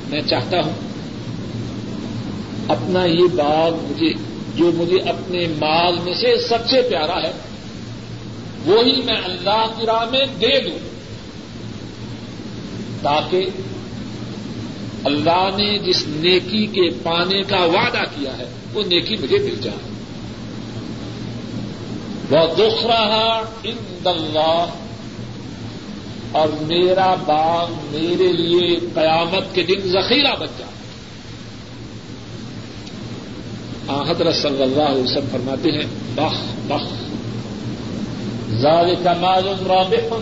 میں چاہتا ہوں اپنا یہ باغ مجھے، جو مجھے اپنے مال میں سے سب سے پیارا ہے، وہی میں اللہ کی راہ میں دے دوں۔ تاکہ اللہ نے جس نیکی کے پانے کا وعدہ کیا ہے، وہ نیکی مجھے مل جائے۔ وہ دوسرا ان اللہ اور میرا باغ میرے لیے قیامت کے دن ذخیرہ بن جائے۔ حضرت صلی اللہ علیہ وسلم فرماتے ہیں، بخ بخ۔ زال کمال رابح۔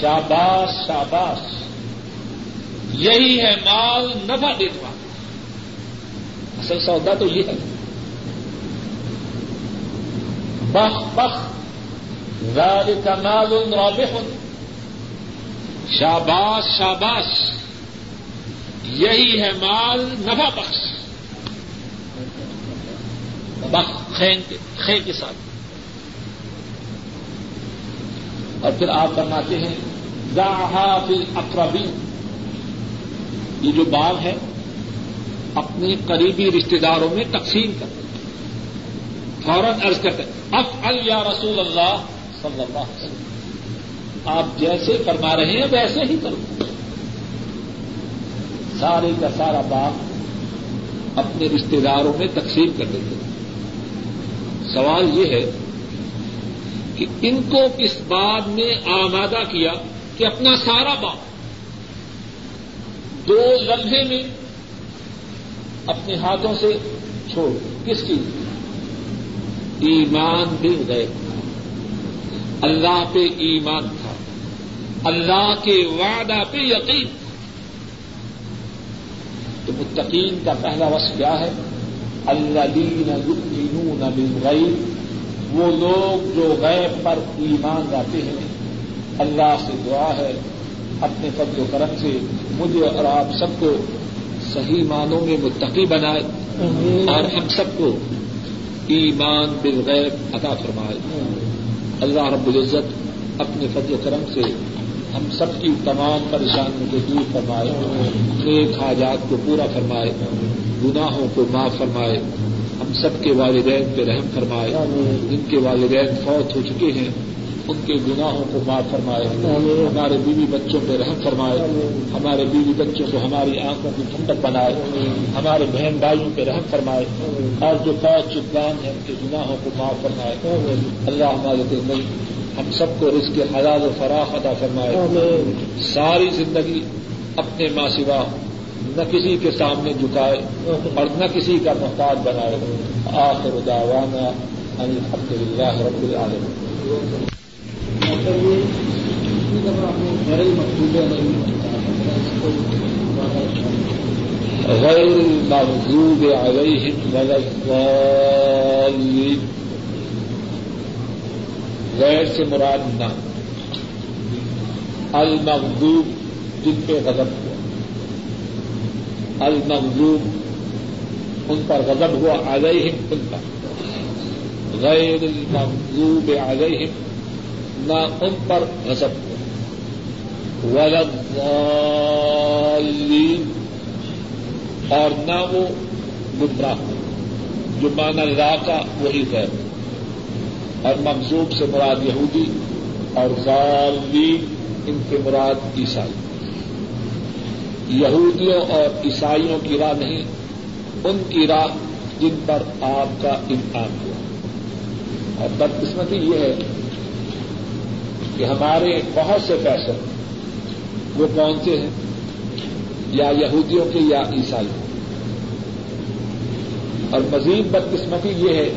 شاباش شاباش۔ یہی ہے مال نفع دینے والا۔ اصل سودا تو یہ ہے۔ بخ بخ۔ زال کمال رابح۔ شاباش شاباش۔ یہی ہے مال نفع بخش۔ بخ خے کے ساتھ۔ اور پھر آپ فرماتے ہیں فل اقربی یہ جو باغ ہے، اپنے قریبی رشتے داروں میں تقسیم کر فوراً عرض کرتے اف یا رسول اللہ صلی اللہ علیہ وسلم۔ آپ جیسے فرما رہے ہیں، ویسے ہی کرو۔ سارے کا سارا باغ اپنے رشتے داروں میں تقسیم کر دیتے سوال یہ ہے کہ ان کو کس بات نے آمادہ کیا کہ اپنا سارا باغ دو لمحے میں اپنے ہاتھوں سے چھوڑ کس چیز ایمان بھی گئے اللہ پہ ایمان تھا۔ اللہ کے وعدہ پہ یقین تو متقین کا پہلا وصف کیا ہے؟ اللہ دین بالغیب۔ وہ لوگ جو غیب پر ایمان لاتے ہیں اللہ سے دعا ہے اپنے فضل و کرم سے مجھے اور آپ سب کو صحیح معنوں میں متقی بنائے اور ہم سب کو ایمان بالغیب عطا فرمائے۔ اللہ رب العزت اپنے فضل و کرم سے ہم سب کی تمام پریشانیوں کو دور فرمائے نیک حاجات کو پورا فرمائے گناہوں کو معاف فرمائے۔ ہم سب کے والدین پہ رحم فرمائے، جن کے والدین فوت ہو چکے ہیں، ان کے گناہوں کو معاف فرمائے، ہمارے بیوی بچوں پہ رحم فرمائے، ہمارے بیوی بچوں کو ہماری آنکھوں کی ٹھنڈک بنائے، ہمارے بہن بھائیوں پہ رحم فرمائے اور جو فوج چکان ہیں، ان کے گناہوں کو معاف فرمائے۔ اللہ ہمارے دل ہم سب کو رزق حلال و فراخ عطا فرمائے۔ ساری زندگی اپنے ماں سوا نہ کسی کے سامنے جھکائے اور نہ کسی کا محتاج بنائے۔ آخر دعوانا ان الحمد للہ رب العالمین۔ غیر المغضوب عليهم ولا الضالين غیر سے مراد نہ۔ المغضوب جن پہ غضب۔ ہوا المغضوب، ان پر غضب ہوا علیہم، ان پر۔ غیر المغضوب علیہم، نہ ان پر غضب ولد اور نہ وہ گمراہ جو مانا لا کا وہی غیر۔ اور ممزوب سے مراد یہودی اور غالین ان کے مراد عیسائی۔ یہودیوں اور عیسائیوں کی راہ نہیں، ان کی راہ جن پر آپ کا انعام ہوا۔ اور بدقسمتی یہ ہے کہ ہمارے بہت سے پیسے، وہ کون سے ہیں؟ یا یہودیوں کے یا عیسائی اور مزید بدقسمتی یہ ہے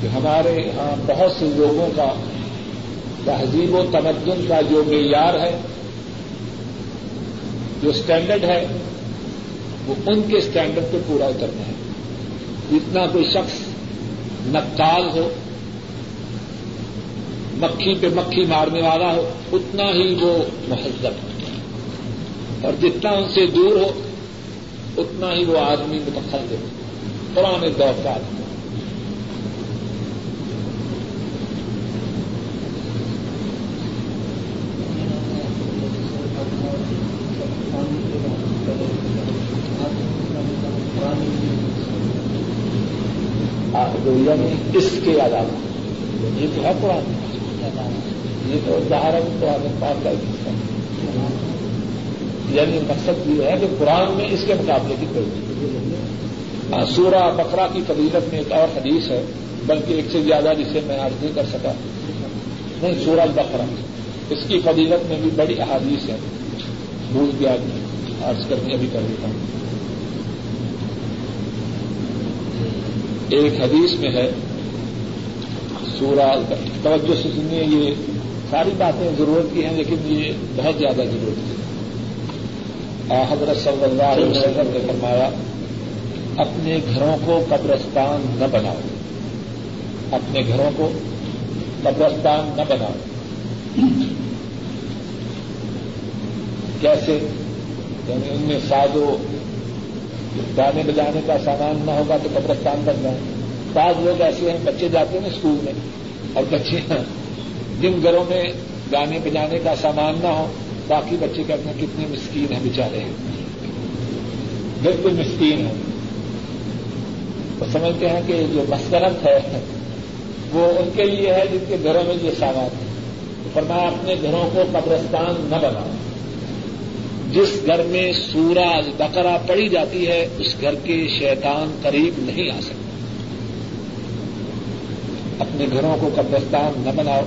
کہ ہمارے یہاں بہت سے لوگوں کا تہذیب و تمدن کا جو معیار ہے جو اسٹینڈرڈ ہے، وہ ان کے اسٹینڈرڈ پہ پورا اترنا ہے۔ جتنا کوئی شخص نقال ہو، مکھی پہ مکھی مارنے والا ہو، اتنا ہی وہ مہذب۔ اور جتنا ان سے دور ہو، اتنا ہی وہ آدمی متخل ہو پرانے دور کا آدمی۔ یعنی اس کے یہ تو ہے پرانا یہ تو ادارن تو پاک کا یعنی مقصد یہ ہے کہ قرآن میں اس کے مقابلے کی کوئی سورہ بکرا کی فضیلت میں ایک اور حدیث ہے، بلکہ ایک سے زیادہ جسے میں آج نہیں کر سکا۔ نہیں، سورہ بکرا اس کی فضیلت میں بھی بڑی احادیث ہے بھول گیا آج کرنے ابھی کر دیتا ہوں۔ ایک حدیث میں ہے سورہ، توجہ سے سنیے، یہ ساری باتیں ضرورت کی ہیں، لیکن یہ بہت زیادہ ضرورت کی حضرت صلی اللہ علیہ وسلم نے فرمایا، اپنے گھروں کو قبرستان نہ بناؤ۔ اپنے گھروں کو قبرستان نہ بناؤ۔ کیسے؟ یعنی ان میں سازو گانے بجانے کا سامان نہ ہوگا تو قبرستان بن جائے بعض لوگ ایسے ہیں، بچے جاتے ہیں اسکول میں اور بچے جن گھروں میں گانے بجانے کا سامان نہ ہو، باقی بچے کہتے ہیں کتنے مسکین ہیں بےچارے ہیں بالکل مسکین ہیں۔ وہ سمجھتے ہیں کہ جو مسکرت ہے، وہ ان کے لیے ہے جن کے گھروں میں یہ سامان ہے۔ فرمایا، اپنے گھروں کو قبرستان نہ بناؤ۔ جس گھر میں سورا بکرا پڑی جاتی ہے، اس گھر کے شیطان قریب نہیں آ سکتے اپنے گھروں کو قبرستان نہ بناؤ۔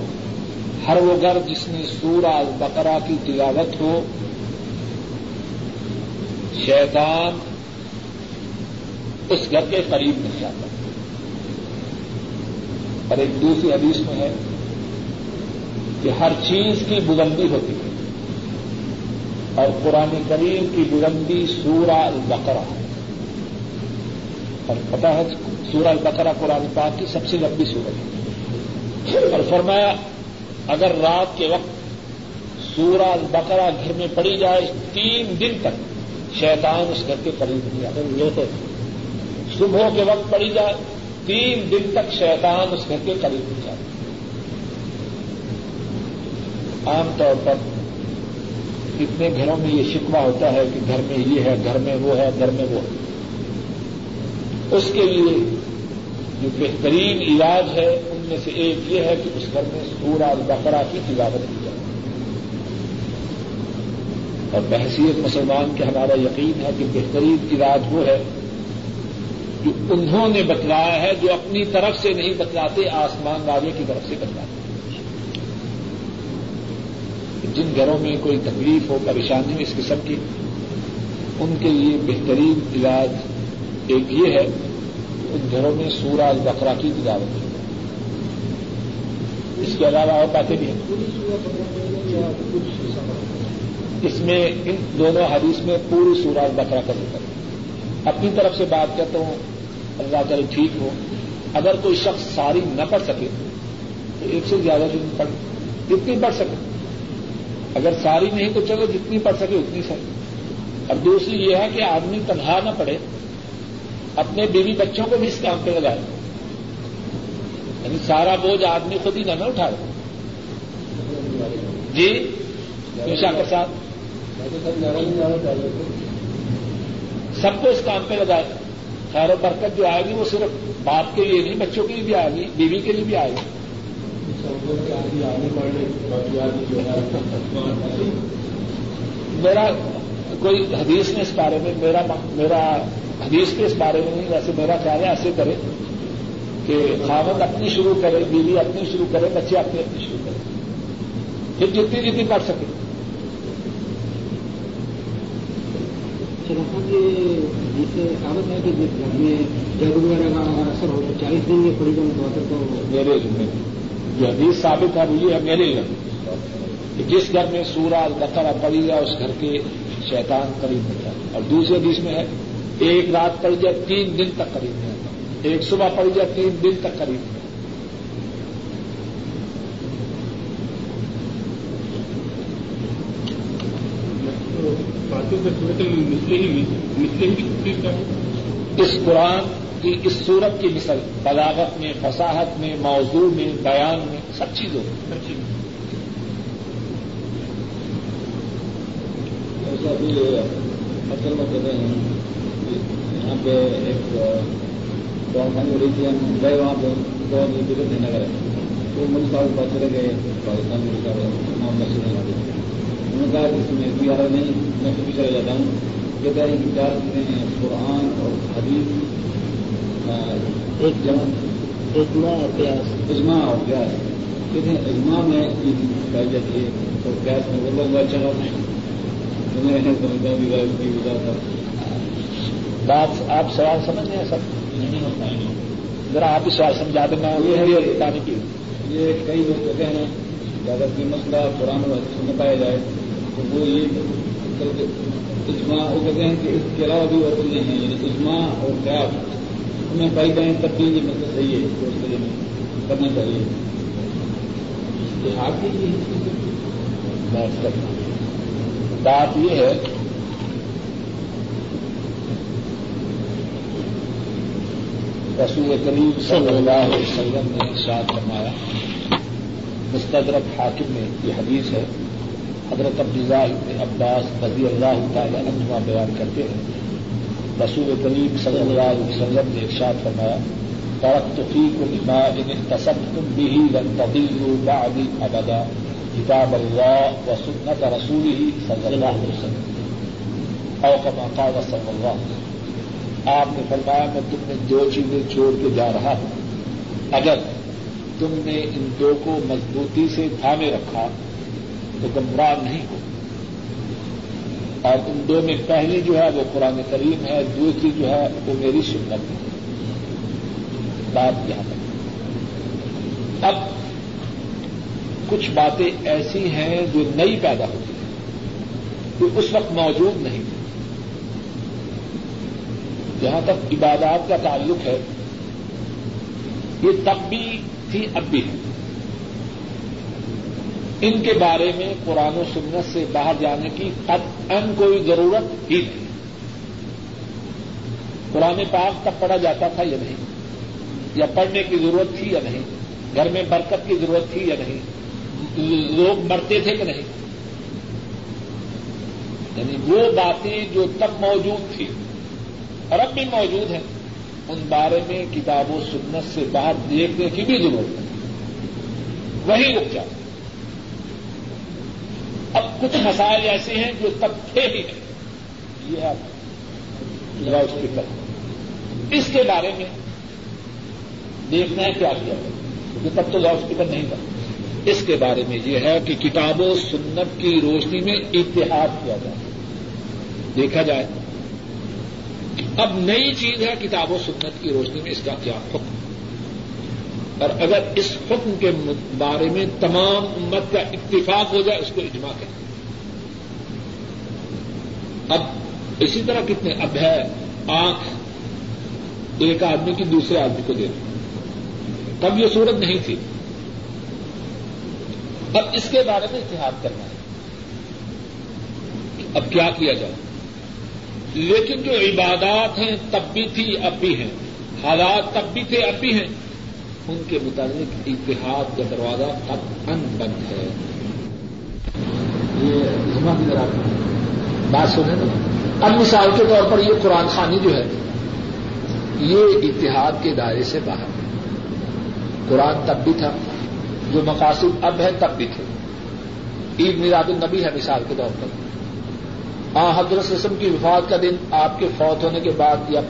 ہر وہ گھر جس میں سورا بکرا کی تلاوت ہو۔ شیطان اس گھر کے قریب نہیں آتا۔ اور ایک دوسری حدیث میں ہے کہ ہر چیز کی بلندی ہوتی ہے۔ اور قرآن کریم کی بلندی سورہ البقرہ اور پتا ہے سورہ البقرہ قرآن پاک کی سب سے لمبی سورت ہے۔ اور فرمایا، اگر رات کے وقت سورہ البقرہ گھر میں پڑی جائے تین دن تک، شیطان اس گھر کے قریب نہیں آتا۔ صبح کے وقت پڑی جائے تین دن تک شیطان اس گھر کے قریب نہیں جاتا عام طور پر کتنے گھروں میں یہ شکوا ہوتا ہے کہ گھر میں یہ ہے، گھر میں وہ ہے، گھر میں وہ ہے۔ اس کے لیے جو بہترین علاج ہے، ان میں سے ایک یہ ہے کہ اس گھر میں سورا البقرہ کی تلاوت کی جائے۔ اور بحثیت مسلمان کے ہمارا یقین ہے کہ بہترین علاج وہ ہے جو انہوں نے بتلایا ہے، جو اپنی طرف سے نہیں بتلاتے، آسمان والے کی طرف سے بتلاتے۔ جن گھروں میں کوئی تکلیف ہو، پریشانی ہو اس قسم کی، ان کے لیے بہترین علاج ایک یہ ہے کہ ان گھروں میں سورا البقرا کی تجارت ہے۔ اس کے علاوہ اور باتیں بھی ہیں۔ اس میں ان دونوں حدیث میں پوری سورا البقرا کا ذکر ہے۔ اپنی طرف سے بات کرتا ہوں، اللہ تعالی ٹھیک ہو۔ اگر کوئی شخص ساری نہ پڑھ سکے، تو ایک سے زیادہ دن پڑھ، جتنی پڑھ سکے۔ اگر ساری نہیں، تو چلو جتنی پڑھ سکے اتنی صحیح اور دوسری یہ ہے کہ آدمی تنہا نہ پڑے اپنے بیوی بچوں کو بھی اس کام پہ لگائے۔ یعنی سارا بوجھ آدمی خود ہی نہ نہ اٹھائے۔ جی؟ نشا کے ساتھ۔ سب کو اس کام پہ لگائے۔ خیر و برکت جو آئے گی وہ صرف باپ کے لیے نہیں، بچوں کے لیے بھی آئے گی، بیوی کے لیے بھی آئے گی۔ میرا کوئی حدیث نے اس بارے میں میرا میرا حدیث کے اس بارے میں نہیں ویسے میرا خیال ہے ایسے کرے کہ خامد اپنی شروع کرے بیوی اپنی شروع کرے بچے اپنی اپنی شروع کرے۔ پھر جتنی جتنی پڑھ سکے۔ کہاوت ہے کہ جس گھر میں جگ وغیرہ کا اثر ہو تو چالیس دن یہ پڑی جائے تو میرے جو حدیث ثابت ہے یہ ہے میرے گھر کہ جس گھر میں سورہ البقرہ پڑی جائے اس گھر کے شیطان قریب نہیں جائے اور دوسرے حدیث میں ہے ایک رات پڑ جائے تین دن تک قریب نہیں آتا ایک صبح پڑ جائے تین دن تک قریب نہیں اس قرآن کی اس صورت کی مثل بلاغت میں فصاحت میں موضوع میں بیان میں۔ سب چیزوں میں۔ ایسا بھی اصل میں کہتے ہیں یہاں پہ ایک گورنمنٹ ہو رہی تھی ہم گئے وہاں پہ آدمی بگڑ دینے نگر تو مل صاحب پاس چلے گئے پاکستان مل صاحب معاملہ سنے والے انہوں نے کہا کہ اس میں کوئی آ نہیں میں خود بھی چلا جاتا ہوں۔ کہتا ہے کہ چار چیزیں ہیں قرآن اور حدیث۔ ایک جمع اجماع اور پیاس اجماع اور پیاس کہتے ہیں اجماع میں یہ پائی جاتی ہے۔ تو پیاس میں وہ لوگ اچھا ہوتا ہے بات آپ سوال سمجھ رہے ہیں سب ذرا آپ ہی سوال سمجھا دیں میں یہ ہے بتانے کی۔ یہ کئی لوگ کہتے ہیں کہ اگر کوئی مسئلہ قرآن و حدیث میں پایا جائے تو وہ یہ اجماع وہ کہتے ہیں کہ اس کے علاوہ بھی اور چیزیں ہیں یعنی اجماع اور قیاس۔ میں پائی جائیں تبدیلی مطلب صحیح ہے اس کے لیے کرنا چاہیے۔ اشتہار کی بات کرنا۔ بات یہ ہے رسول کریم صلی اللہ علیہ وسلم نے ارشاد فرمایا، مستدرک حاکم میں یہ حدیث ہے، حضرت عبداللہ ابن عباس رضی اللہ تعالی عنہ بیان کرتے ہیں۔ رسول کریم صلی اللہ علیہ وسلم نے ارشاد فرمایا ترقت فيكم ما ان اختصمتم به لن تضلوا ابدا. کتاب اللہ و سنت رسوله صلی اللہ علیہ وسلم. او كما قال صلی اللہ آپ نے فرمایا، میں تم نے دو چیزیں چھوڑ کے جا رہا ہوں۔ اگر تم نے ان دو کو مضبوطی سے تھامے رکھا، تو گمراہ نہیں ہو۔ اور ان دو میں پہلی جو ہے وہ قرآن کریم ہے، دوسری جو ہے وہ میری سنت ہے۔ بات یہاں تک۔ اب کچھ باتیں ایسی ہیں جو نئی پیدا ہوتی ہیں، جو اس وقت موجود نہیں تھی جہاں تک عبادات کا تعلق ہے، یہ تب بھی تھی اب بھی ہے۔ ان کے بارے میں قرآن و سنت سے باہر جانے کی ان کوئی ضرورت ہی نہیں۔ قرآن پاک تب پڑھا جاتا تھا یا نہیں؟ یا پڑھنے کی ضرورت تھی یا نہیں؟ گھر میں برکت کی ضرورت تھی یا نہیں؟ لوگ مرتے تھے کہ نہیں؟ یعنی وہ باتیں جو تب موجود تھی اور اب بھی موجود ہیں، ان بارے میں کتاب و سنت سے باہر دیکھنے کی بھی ضرورت ہے۔ وہی رک جاتا اب کچھ مسائل ایسے ہیں جو تب تھے ہی نہیں یہ آپ لاؤڈ اسپیکر اس کے بارے میں دیکھنا ہے کیا کیا جائے کیونکہ تب تو لاؤڈ اسپیکر نہیں تھا۔ اس کے بارے میں یہ ہے کہ کتاب و سنت کی روشنی میں اتحاد کیا جائے۔ دیکھا جائے اب نئی چیز ہے کتاب و سنت کی روشنی میں اس کا کیا حکم۔ اور اگر اس حکم کے بارے میں تمام امت کا اتفاق ہو جائے، اس کو اجماع کریں اب اسی طرح کتنے، اب ہے آنکھ، ایک آدمی کی دوسرے آدمی کو دینا تب یہ صورت نہیں تھی۔ اب اس کے بارے میں اتحاد کرنا ہے۔ اب کیا کیا جائے؟ لیکن جو عبادات ہیں، تب بھی تھی، اب بھی ہیں۔ حالات تب بھی تھے، اب بھی ہیں۔ ان کے متعلق اتحاد کا دروازہ اب ان بند ہے۔ یہ بات سنیں نا اب مثال کے طور پر یہ قرآن خانی جو ہے، یہ اتحاد کے دائرے سے باہر ہے۔ قرآن تب بھی تھا۔ جو مقاصد اب ہے تب بھی تھے۔ عید میراد النبی ہے مثال کے طور پر۔ آ، حضرت رسم کی وفات کا دن آپ کے فوت ہونے کے بعد یا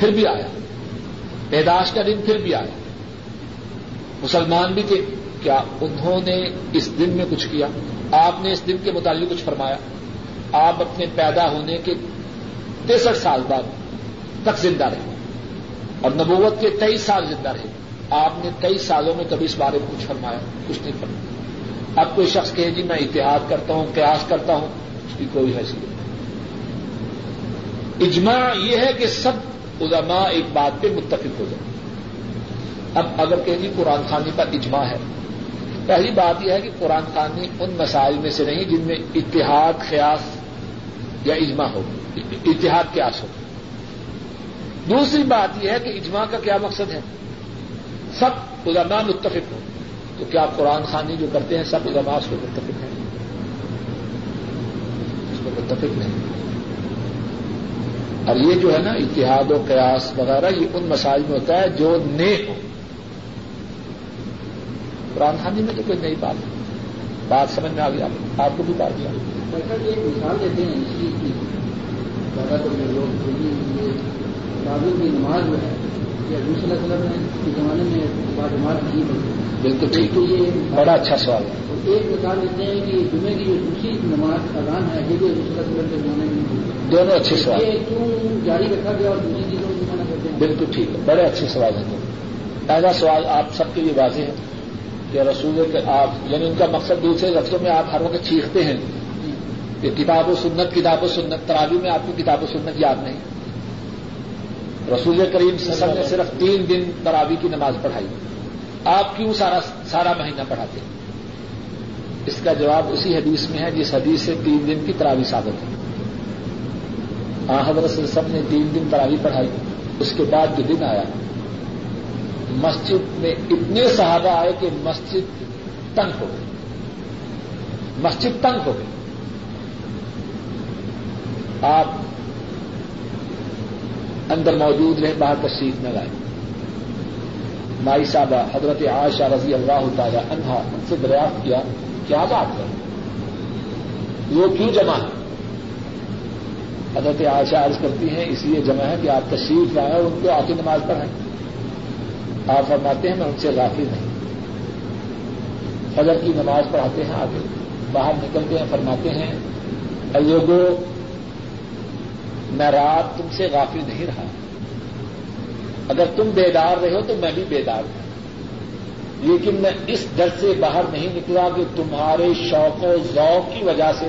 پھر بھی آیا۔ پیداش کا دن پھر بھی آیا۔ مسلمان بھی تھے۔ کیا انہوں نے اس دن میں کچھ کیا؟ آپ نے اس دن کے متعلق کچھ فرمایا؟ آپ اپنے پیدا ہونے کے تریسٹھ سال بعد تک زندہ رہے۔ اور نبوت کے تیئیس سال زندہ رہے۔ آپ نے تیئیس سالوں میں کبھی اس بارے میں کچھ فرمایا؟ کچھ نہیں فرمایا۔ اب کوئی شخص کہے جی میں اتحاد کرتا ہوں، قیاس کرتا ہوں، اس کی کوئی حیثیت نہیں۔ اجماع یہ ہے کہ سب علماء ایک بات پہ متفق ہو جائیں۔ اب اگر کہ جی قرآن خانی پر اجماع ہے، پہلی بات یہ ہے کہ قرآن خانی ان مسائل میں سے نہیں جن میں اتحاد خیاس یا اجماع ہو۔ اتحاد، قیاس ہو۔ دوسری بات یہ ہے کہ اجماع کا کیا مقصد ہے؟ سب علماء متفق ہو تو کیا قرآن خانی جو کرتے ہیں، سب علماء اس کو متفق ہیں؟ اس کو متفق نہیں۔ اور یہ جو ہے نا، اتحاد و قیاس وغیرہ، یہ ان مسائل میں ہوتا ہے جو نیک ہو قرآن خانی میں تو کوئی نئی بات بات سمجھ میں آ گیا آپ کو بھی بات کیا ایک مثال دیتے ہیں اس چیز کی نماز جو ہے یا دوسرے کلر میں کے زمانے میں بادمات نہیں بنتی بالکل ٹھیک۔ ہے یہ بڑا اچھا سوال ہے۔ ایک مثال دیتے ہیں کہ جمعے کی جو دوسری نماز اذان ہے یہ بھی دوسرے کلر کے زمانے میں دونوں اچھے سوال یہ کیوں جاری رکھا گیا اور دوسری چیزوں کو منع کرتے ہیں؟ بالکل ٹھیک ہے۔ بڑے اچھے سوال ہیں۔ پہلا سوال آپ سب کے لیے واضح ہے کہ رسول کے آپ یعنی ان کا مقصد دوسرے لفظوں میں آپ ہر وقت چیختے ہیں۔ کہ کتاب و سنت کتاب و سنت تراوی میں آپ کو کتاب و سنت یاد نہیں۔ رسول کریم سسم نے صرف تین دن تراوی کی نماز پڑھائی۔ آپ کیوں سارا سارا مہینہ پڑھاتے؟ اس کا جواب اسی حدیث میں ہے، جس حدیث سے تین دن کی تراوی ثابت ہے۔ حضرت سب نے تین دن تراوی پڑھائی، اس کے بعد جو دن آیا، مسجد میں اتنے صحابہ آئے کہ مسجد تنگ ہو گئی۔ مسجد تنگ ہو گئی۔ آپ اندر موجود رہے، باہر تشریف نہ لائے۔ مائی صاحبہ حضرت عائشہ رضی اللہ تعالی عنہا ان سے دریافت کیا کیا بات ہے؟ وہ کیوں جمع ہے؟ حضرت عائشہ عرض کرتی ہیں، اس لیے جمع ہے کہ آپ تشریف لائیں اور ان کو آتی نماز پڑھائیں۔ آپ فرماتے ہیں، میں ان سے غافل نہیں۔ فجر کی نماز پڑھاتے ہیں، آگے باہر نکلتے ہیں، فرماتے ہیں لوگوں میں رات تم سے غافل نہیں رہا۔ اگر تم بیدار رہے ہو تو میں بھی بیدار ہوں۔ لیکن میں اس ڈر سے باہر نہیں نکلا کہ تمہارے شوق و ذوق کی وجہ سے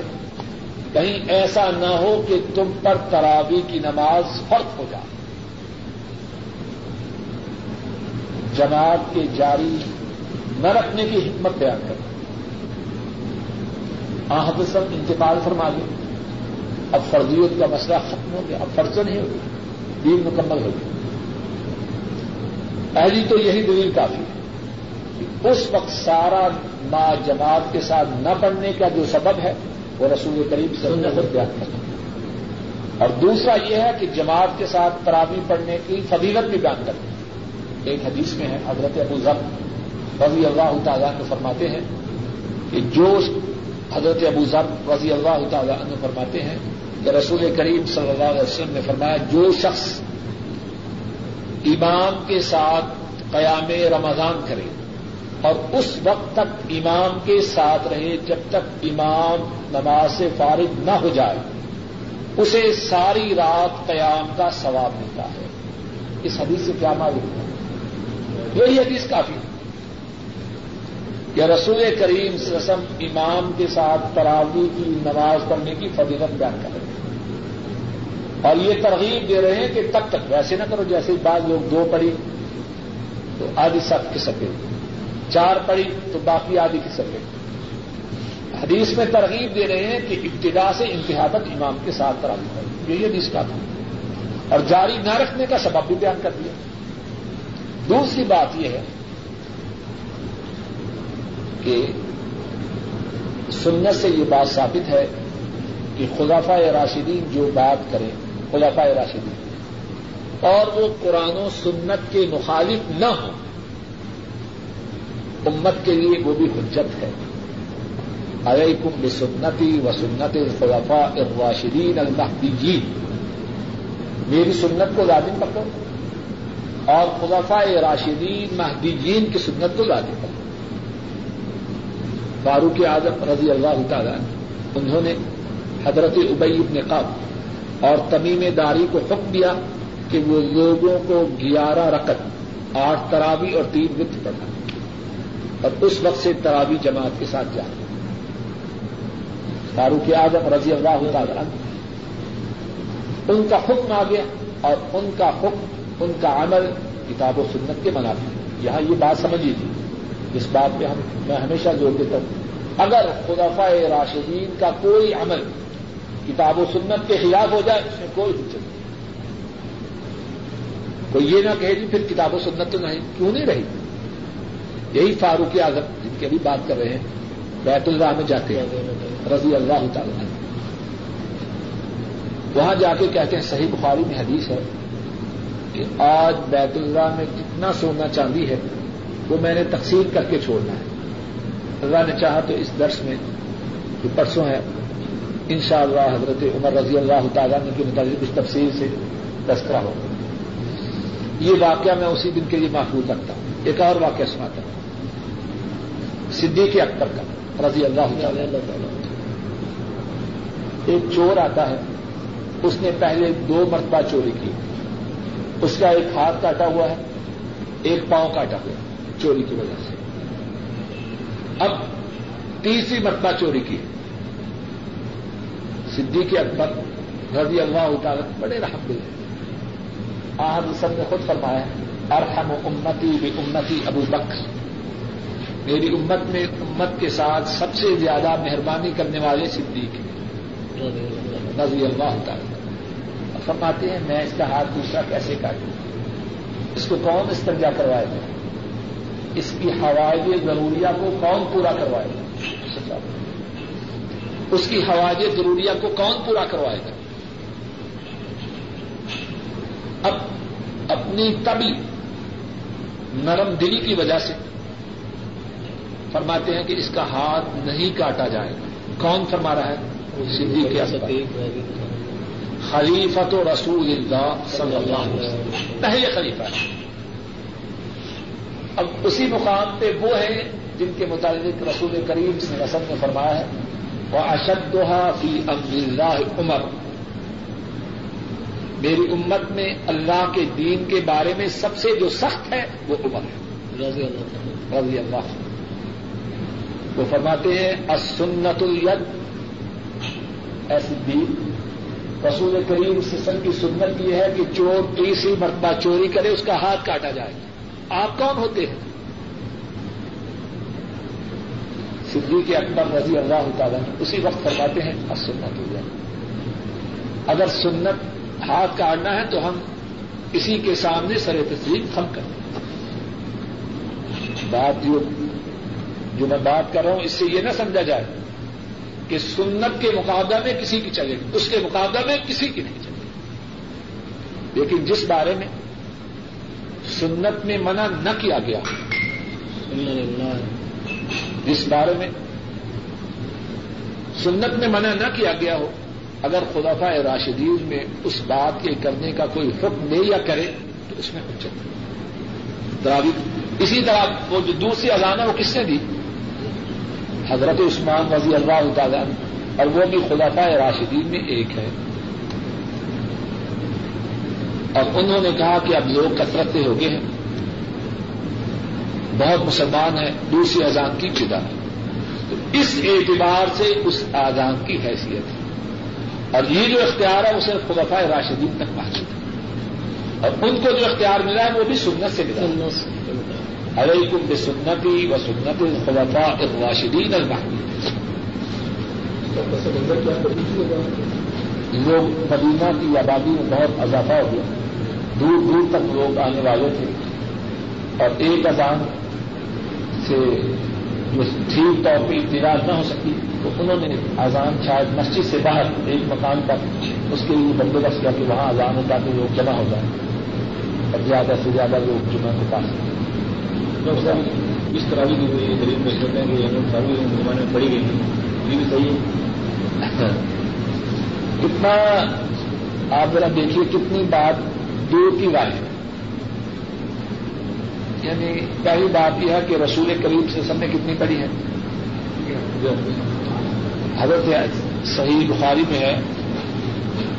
کہیں ایسا نہ ہو کہ تم پر تراوی کی نماز فرق ہو جائے۔ جماعت کے جاری نہ رکھنے کی حکمت بیان کر آحفظم انتقال فرما گئے اب فرضیت کا مسئلہ ختم ہو گیا، اب فرض نہیں ہو گیا، دین مکمل ہو گیا۔ پہلی تو یہی دلیل کافی ہے کہ اس وقت سارا ما جماعت کے ساتھ نہ پڑھنے کا جو سبب ہے، وہ رسول قریب سے خود بیان کرنا اور دوسرا یہ ہے کہ جماعت کے ساتھ تراوی پڑھنے کی فضیلت بھی بیان کرتے ایک حدیث میں ہے، حضرت ابو ذر رضی اللہ تعالیٰ نے فرماتے ہیں کہ جو حضرت ابو ذر رضی اللہ تعالیٰ عنہ فرماتے ہیں کہ رسول کریم صلی اللہ علیہ وسلم نے فرمایا، جو شخص امام کے ساتھ قیام رمضان کرے اور اس وقت تک امام کے ساتھ رہے جب تک امام نماز سے فارغ نہ ہو جائے، اسے ساری رات قیام کا ثواب ملتا ہے۔ اس حدیث سے کیا معلوم ہے؟ یہی حدیث کافی ہے۔ یا رسول کریم رسم امام کے ساتھ تراوی کی نماز پڑھنے کی فضیلت بیان کر رہے ہیں۔ اور یہ ترغیب دے رہے ہیں کہ تب تک ویسے نہ کرو، جیسے بعض لوگ دو پڑھی تو آدھی سب کی سکے چار پڑھی تو باقی آدھی کی سکے حدیث میں ترغیب دے رہے ہیں کہ ابتدا سے انتہا تک امام کے ساتھ تراوی پڑھی یہی حدیث کا تھا۔ اور جاری نہ رکھنے کا سبب بھی بیان کر دیا۔ دوسری بات یہ ہے کہ سنت سے یہ بات ثابت ہے کہ خلافہ راشدین جو بات کریں خلافہ راشدین، اور وہ قرآن و سنت کے مخالف نہ ہوں، امت کے لیے وہ بھی حجت ہے۔ علیکم بسنتی و سنت خلافہ اراشدین المحدین میری سنت کو لازم پکڑو، اور خلافہ راشدین مہدیین کی سنت کو لازم پکڑو۔ فاروق اعظم رضی اللہ تعالیٰ انہوں نے حضرت ابئی ابن قاب اور تمیم داری کو حکم دیا کہ وہ لوگوں کو گیارہ رقط آٹھ تراوی اور تین وقت پڑھا اور اس وقت سے تراوی جماعت کے ساتھ جا فاروق اعظم رضی اللہ تعالیٰ ان کا حکم آ گیا اور ان کا حکم، ان کا عمل کتاب و سنت کے منافع۔ یہاں یہ بات سمجھی تھی اس بات پہ ہم میں ہمیشہ زور دیتا ہوں۔ اگر خدافہ راشدین کا کوئی عمل کتاب و سنت کے خلاف ہو جائے، اس میں کوئی حجت نہیں۔ کوئی یہ نہ کہے جی پھر کتاب و سنت تو نہیں، کیوں نہیں رہی؟ یہی فاروق اعظم جن کی ابھی بات کر رہے ہیں، بیت اللہ میں جاتے ہیں، رضی اللہ تعالی وہاں جا کے کہتے ہیں، صحیح بخاری میں حدیث ہے کہ آج بیت اللہ میں کتنا سونا چاندی ہے۔ وہ میں نے تقسیم کر کے چھوڑنا ہے۔ اللہ نے چاہا تو اس درس میں جو پرسوں ہے ان شاء اللہ حضرت عمر رضی اللہ تعالیٰ کے متعلق اس تفصیل سے تذکرہ ہو۔ یہ واقعہ میں اسی دن کے لیے محفوظ رکھتا ہوں۔ ایک اور واقعہ سناتا ہوں۔ صدیق اکبر کا، رضی اللہ تعالیٰ ایک چور آتا ہے۔ اس نے پہلے دو مرتبہ چوری کی۔ اس کا ایک ہاتھ کاٹا ہوا ہے، ایک پاؤں کاٹا ہوا ہے۔ چوری کی وجہ سے۔ اب تیسری مرتبہ چوری کی۔ صدیق اکبر رضی اللہ تعالیٰ بڑے رحم دل آج سب نے خود فرمایا ارحم و امتی بھی امتی ابو بکر۔ میری امت میں امت کے ساتھ سب سے زیادہ مہربانی کرنے والے صدیق رضی اللہ تعالیٰ۔ فرماتے ہیں، میں اس کا ہاتھ دوسرا کیسے کاٹوں؟ اس کو کون استرجا کروائے گا؟ اس کی حوائج ضروریہ کو کون پورا کروائے گا؟ اس کی حواج ضروریہ کو کون پورا کروائے گا؟ اب اپنی تبھی نرم دلی کی وجہ سے فرماتے ہیں کہ اس کا ہاتھ نہیں کاٹا جائے گا۔ کون فرما رہا ہے؟ سدھی کے خلیفت و رسول اللہ صلی اللہ علیہ وسلم۔ پہلے خلیفہ ہے۔ اب اسی مقام پہ وہ ہیں جن کے متعلق رسول کریم سے رسم نے فرمایا ہے وہ اشدہ فی اللہ عمر۔ میری امت میں اللہ کے دین کے بارے میں سب سے جو سخت ہے وہ عمر ہے۔ رضی اللہ وہ فرماتے ہیں اسنت الید ایسی دین۔ رسول کریم سسن کی سنت یہ ہے کہ چور تیسری مرتبہ چوری کرے اس کا ہاتھ کاٹا جائے۔ آپ کون ہوتے ہیں؟ صدیق اکبر رضی اللہ تعالیٰ اسی وقت فرماتے ہیں اسنت الید اگر سنت ہاتھ کاٹنا ہے تو ہم اسی کے سامنے سر تصویر کم کریں بات جو جو میں بات کر رہا ہوں، اس سے یہ نہ سمجھا جائے کہ سنت کے مقابلہ میں کسی کی چلے گی اس کے مقابلہ میں کسی کی نہیں چلے۔ گی لیکن جس بارے میں سنت میں منع نہ کیا گیا۔ جس بارے میں سنت میں منع نہ کیا گیا ہو، اگر خلافہ راشدین میں اس بات کے کرنے کا کوئی حکم دے یا کرے، تو اس میں اچت اسی طرح وہ جو دوسری اذان ہے، وہ کس نے دی؟ حضرت عثمان رضی اللہ تعالیٰ اور وہ بھی خلافہ راشدین میں ایک ہے۔ اور انہوں نے کہا کہ اب لوگ کثرت ہو گئے ہیں۔ بہت مسلمان ہیں دوسری اذان کی جدا۔ ہے تو اس اعتبار سے اس اذان کی حیثیت ہے۔ اور یہ جو اختیار ہے اسے خلفاء راشدین تک پہنچے اور ان کو جو اختیار ملا ہے وہ بھی سنت سے ملا۔ علیکم بے سنتی و سنت خلفاء راشدین المحمود لوگ مدینہ کی آبادی میں بہت اضافہ ہو گیا۔ دور دور تک لوگ آنے والے تھے۔ اور ایک اذان سے جو ٹھیک طور پہ اطلاع نہ ہو سکتی تو انہوں نے اذان شاید مسجد سے باہر ایک مکان پر اس کے لیے بندوبست کیا کہ وہاں اذان ہو تاکہ لوگ جمع ہو جائیں۔ اور زیادہ سے زیادہ لوگ جمعہ کے پاس۔ اس طرح کی غریب میں کہتے ہیں کہ ہم ساری زمانے میں پڑی گئی۔ یہ بھی صحیح ہے۔ کتنا آپ ذرا دیکھیے کتنی بات دور کی رائے ہے یعنی پہلی بات یہ ہے کہ رسول کریم سے سب نے کتنی پڑھی ہے حضرت صحیح بخاری میں ہے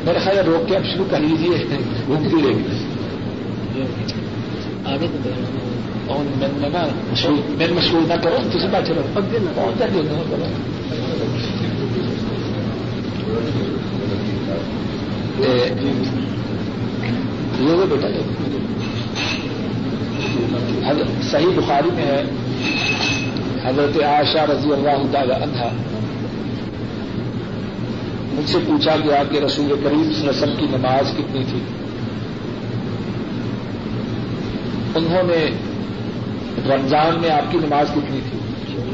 میرے خیال روک کے اب شروع کر لیجیے گھومتی رہے گی تو میں مشہور نہ کرو کسی بات چلو سا جو کرو یہ بیٹا صحیح بخاری میں ہے، حضرت عائشہ رضی اللہ تعالی عنہ۔ مجھ سے پوچھا گیا کہ رسول کریم وسلم کی نماز کتنی تھی۔ انہوں نے رمضان میں آپ کی نماز کتنی تھی؟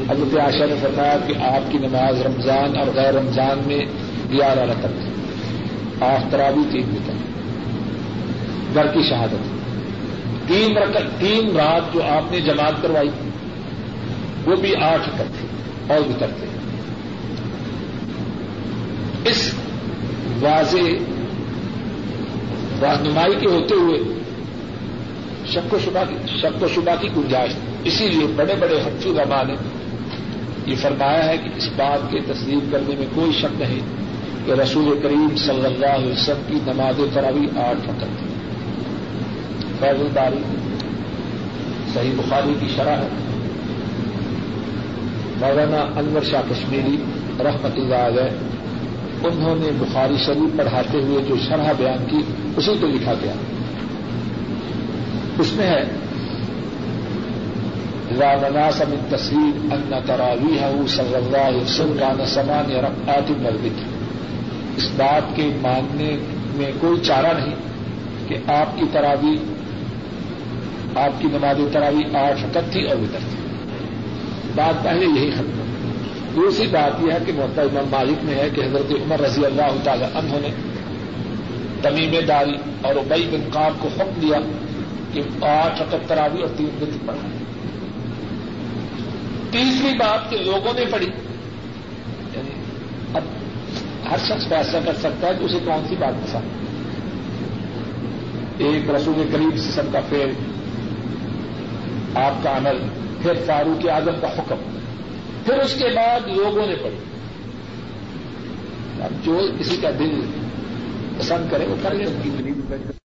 حضرت عائشہ نے فرمایا کہ آپ کی نماز رمضان اور غیر رمضان میں گیارہ رقم تھی۔ آفترابی تین تک گھر کی شہادت۔ تین رقم تین رات جو آپ نے جماعت کروائی، وہ بھی آٹھ تھے اور بھی تھے۔ اس واضح رہنمائی کے ہوتے ہوئے شک و شبہ کی، شک و شبہ کی گنجائش اسی لیے بڑے بڑے حقی ربا نے یہ فرمایا ہے کہ اس بات کی تصدیق کرنے میں کوئی شک نہیں کہ رسول کریم صلی اللہ علیہ وسلم کی نماز تراوی آٹھ فقط تھی۔ فیض الباری، صحیح بخاری کی شرح ہے۔ مولانا انور شاہ کشمیری رحمت اللہ علیہ، انہوں نے بخاری شریف پڑھاتے ہوئے جو شرح بیان کی، اسی کو لکھا گیا۔ اس میں ہے رامنا سم تصویر ان تراوی ہوں صلی اللہ علیہ وسلم کا نسمان آتی مربت اس بات کے ماننے میں کوئی چارہ نہیں کہ آپ کی تراوی آپ کی نماز تراوی آٹھ فقط تھی اور ادھر تھی۔ بات پہلے یہی ختم دوسری بات یہ ہے کہ محتا امام مالک میں ہے کہ حضرت عمر رضی اللہ تعالی عنہ نے تمیم داری اور ابئی بن کام کو حکم دیا کہ آٹھ رقب تراوی اور تین دن پڑھا۔ تیسری بات کہ لوگوں نے پڑھی۔ یعنی اب ہر شخص فیصلہ کر سکتا ہے کہ اسے کون سی بات پسند ایک رسول قریب سسم کا پھر آپ کا عمل، پھر فاروق اعظم کا حکم۔ پھر اس کے بعد لوگوں نے پڑھی اب جو کسی کا دل پسند کرے، وہ کر لے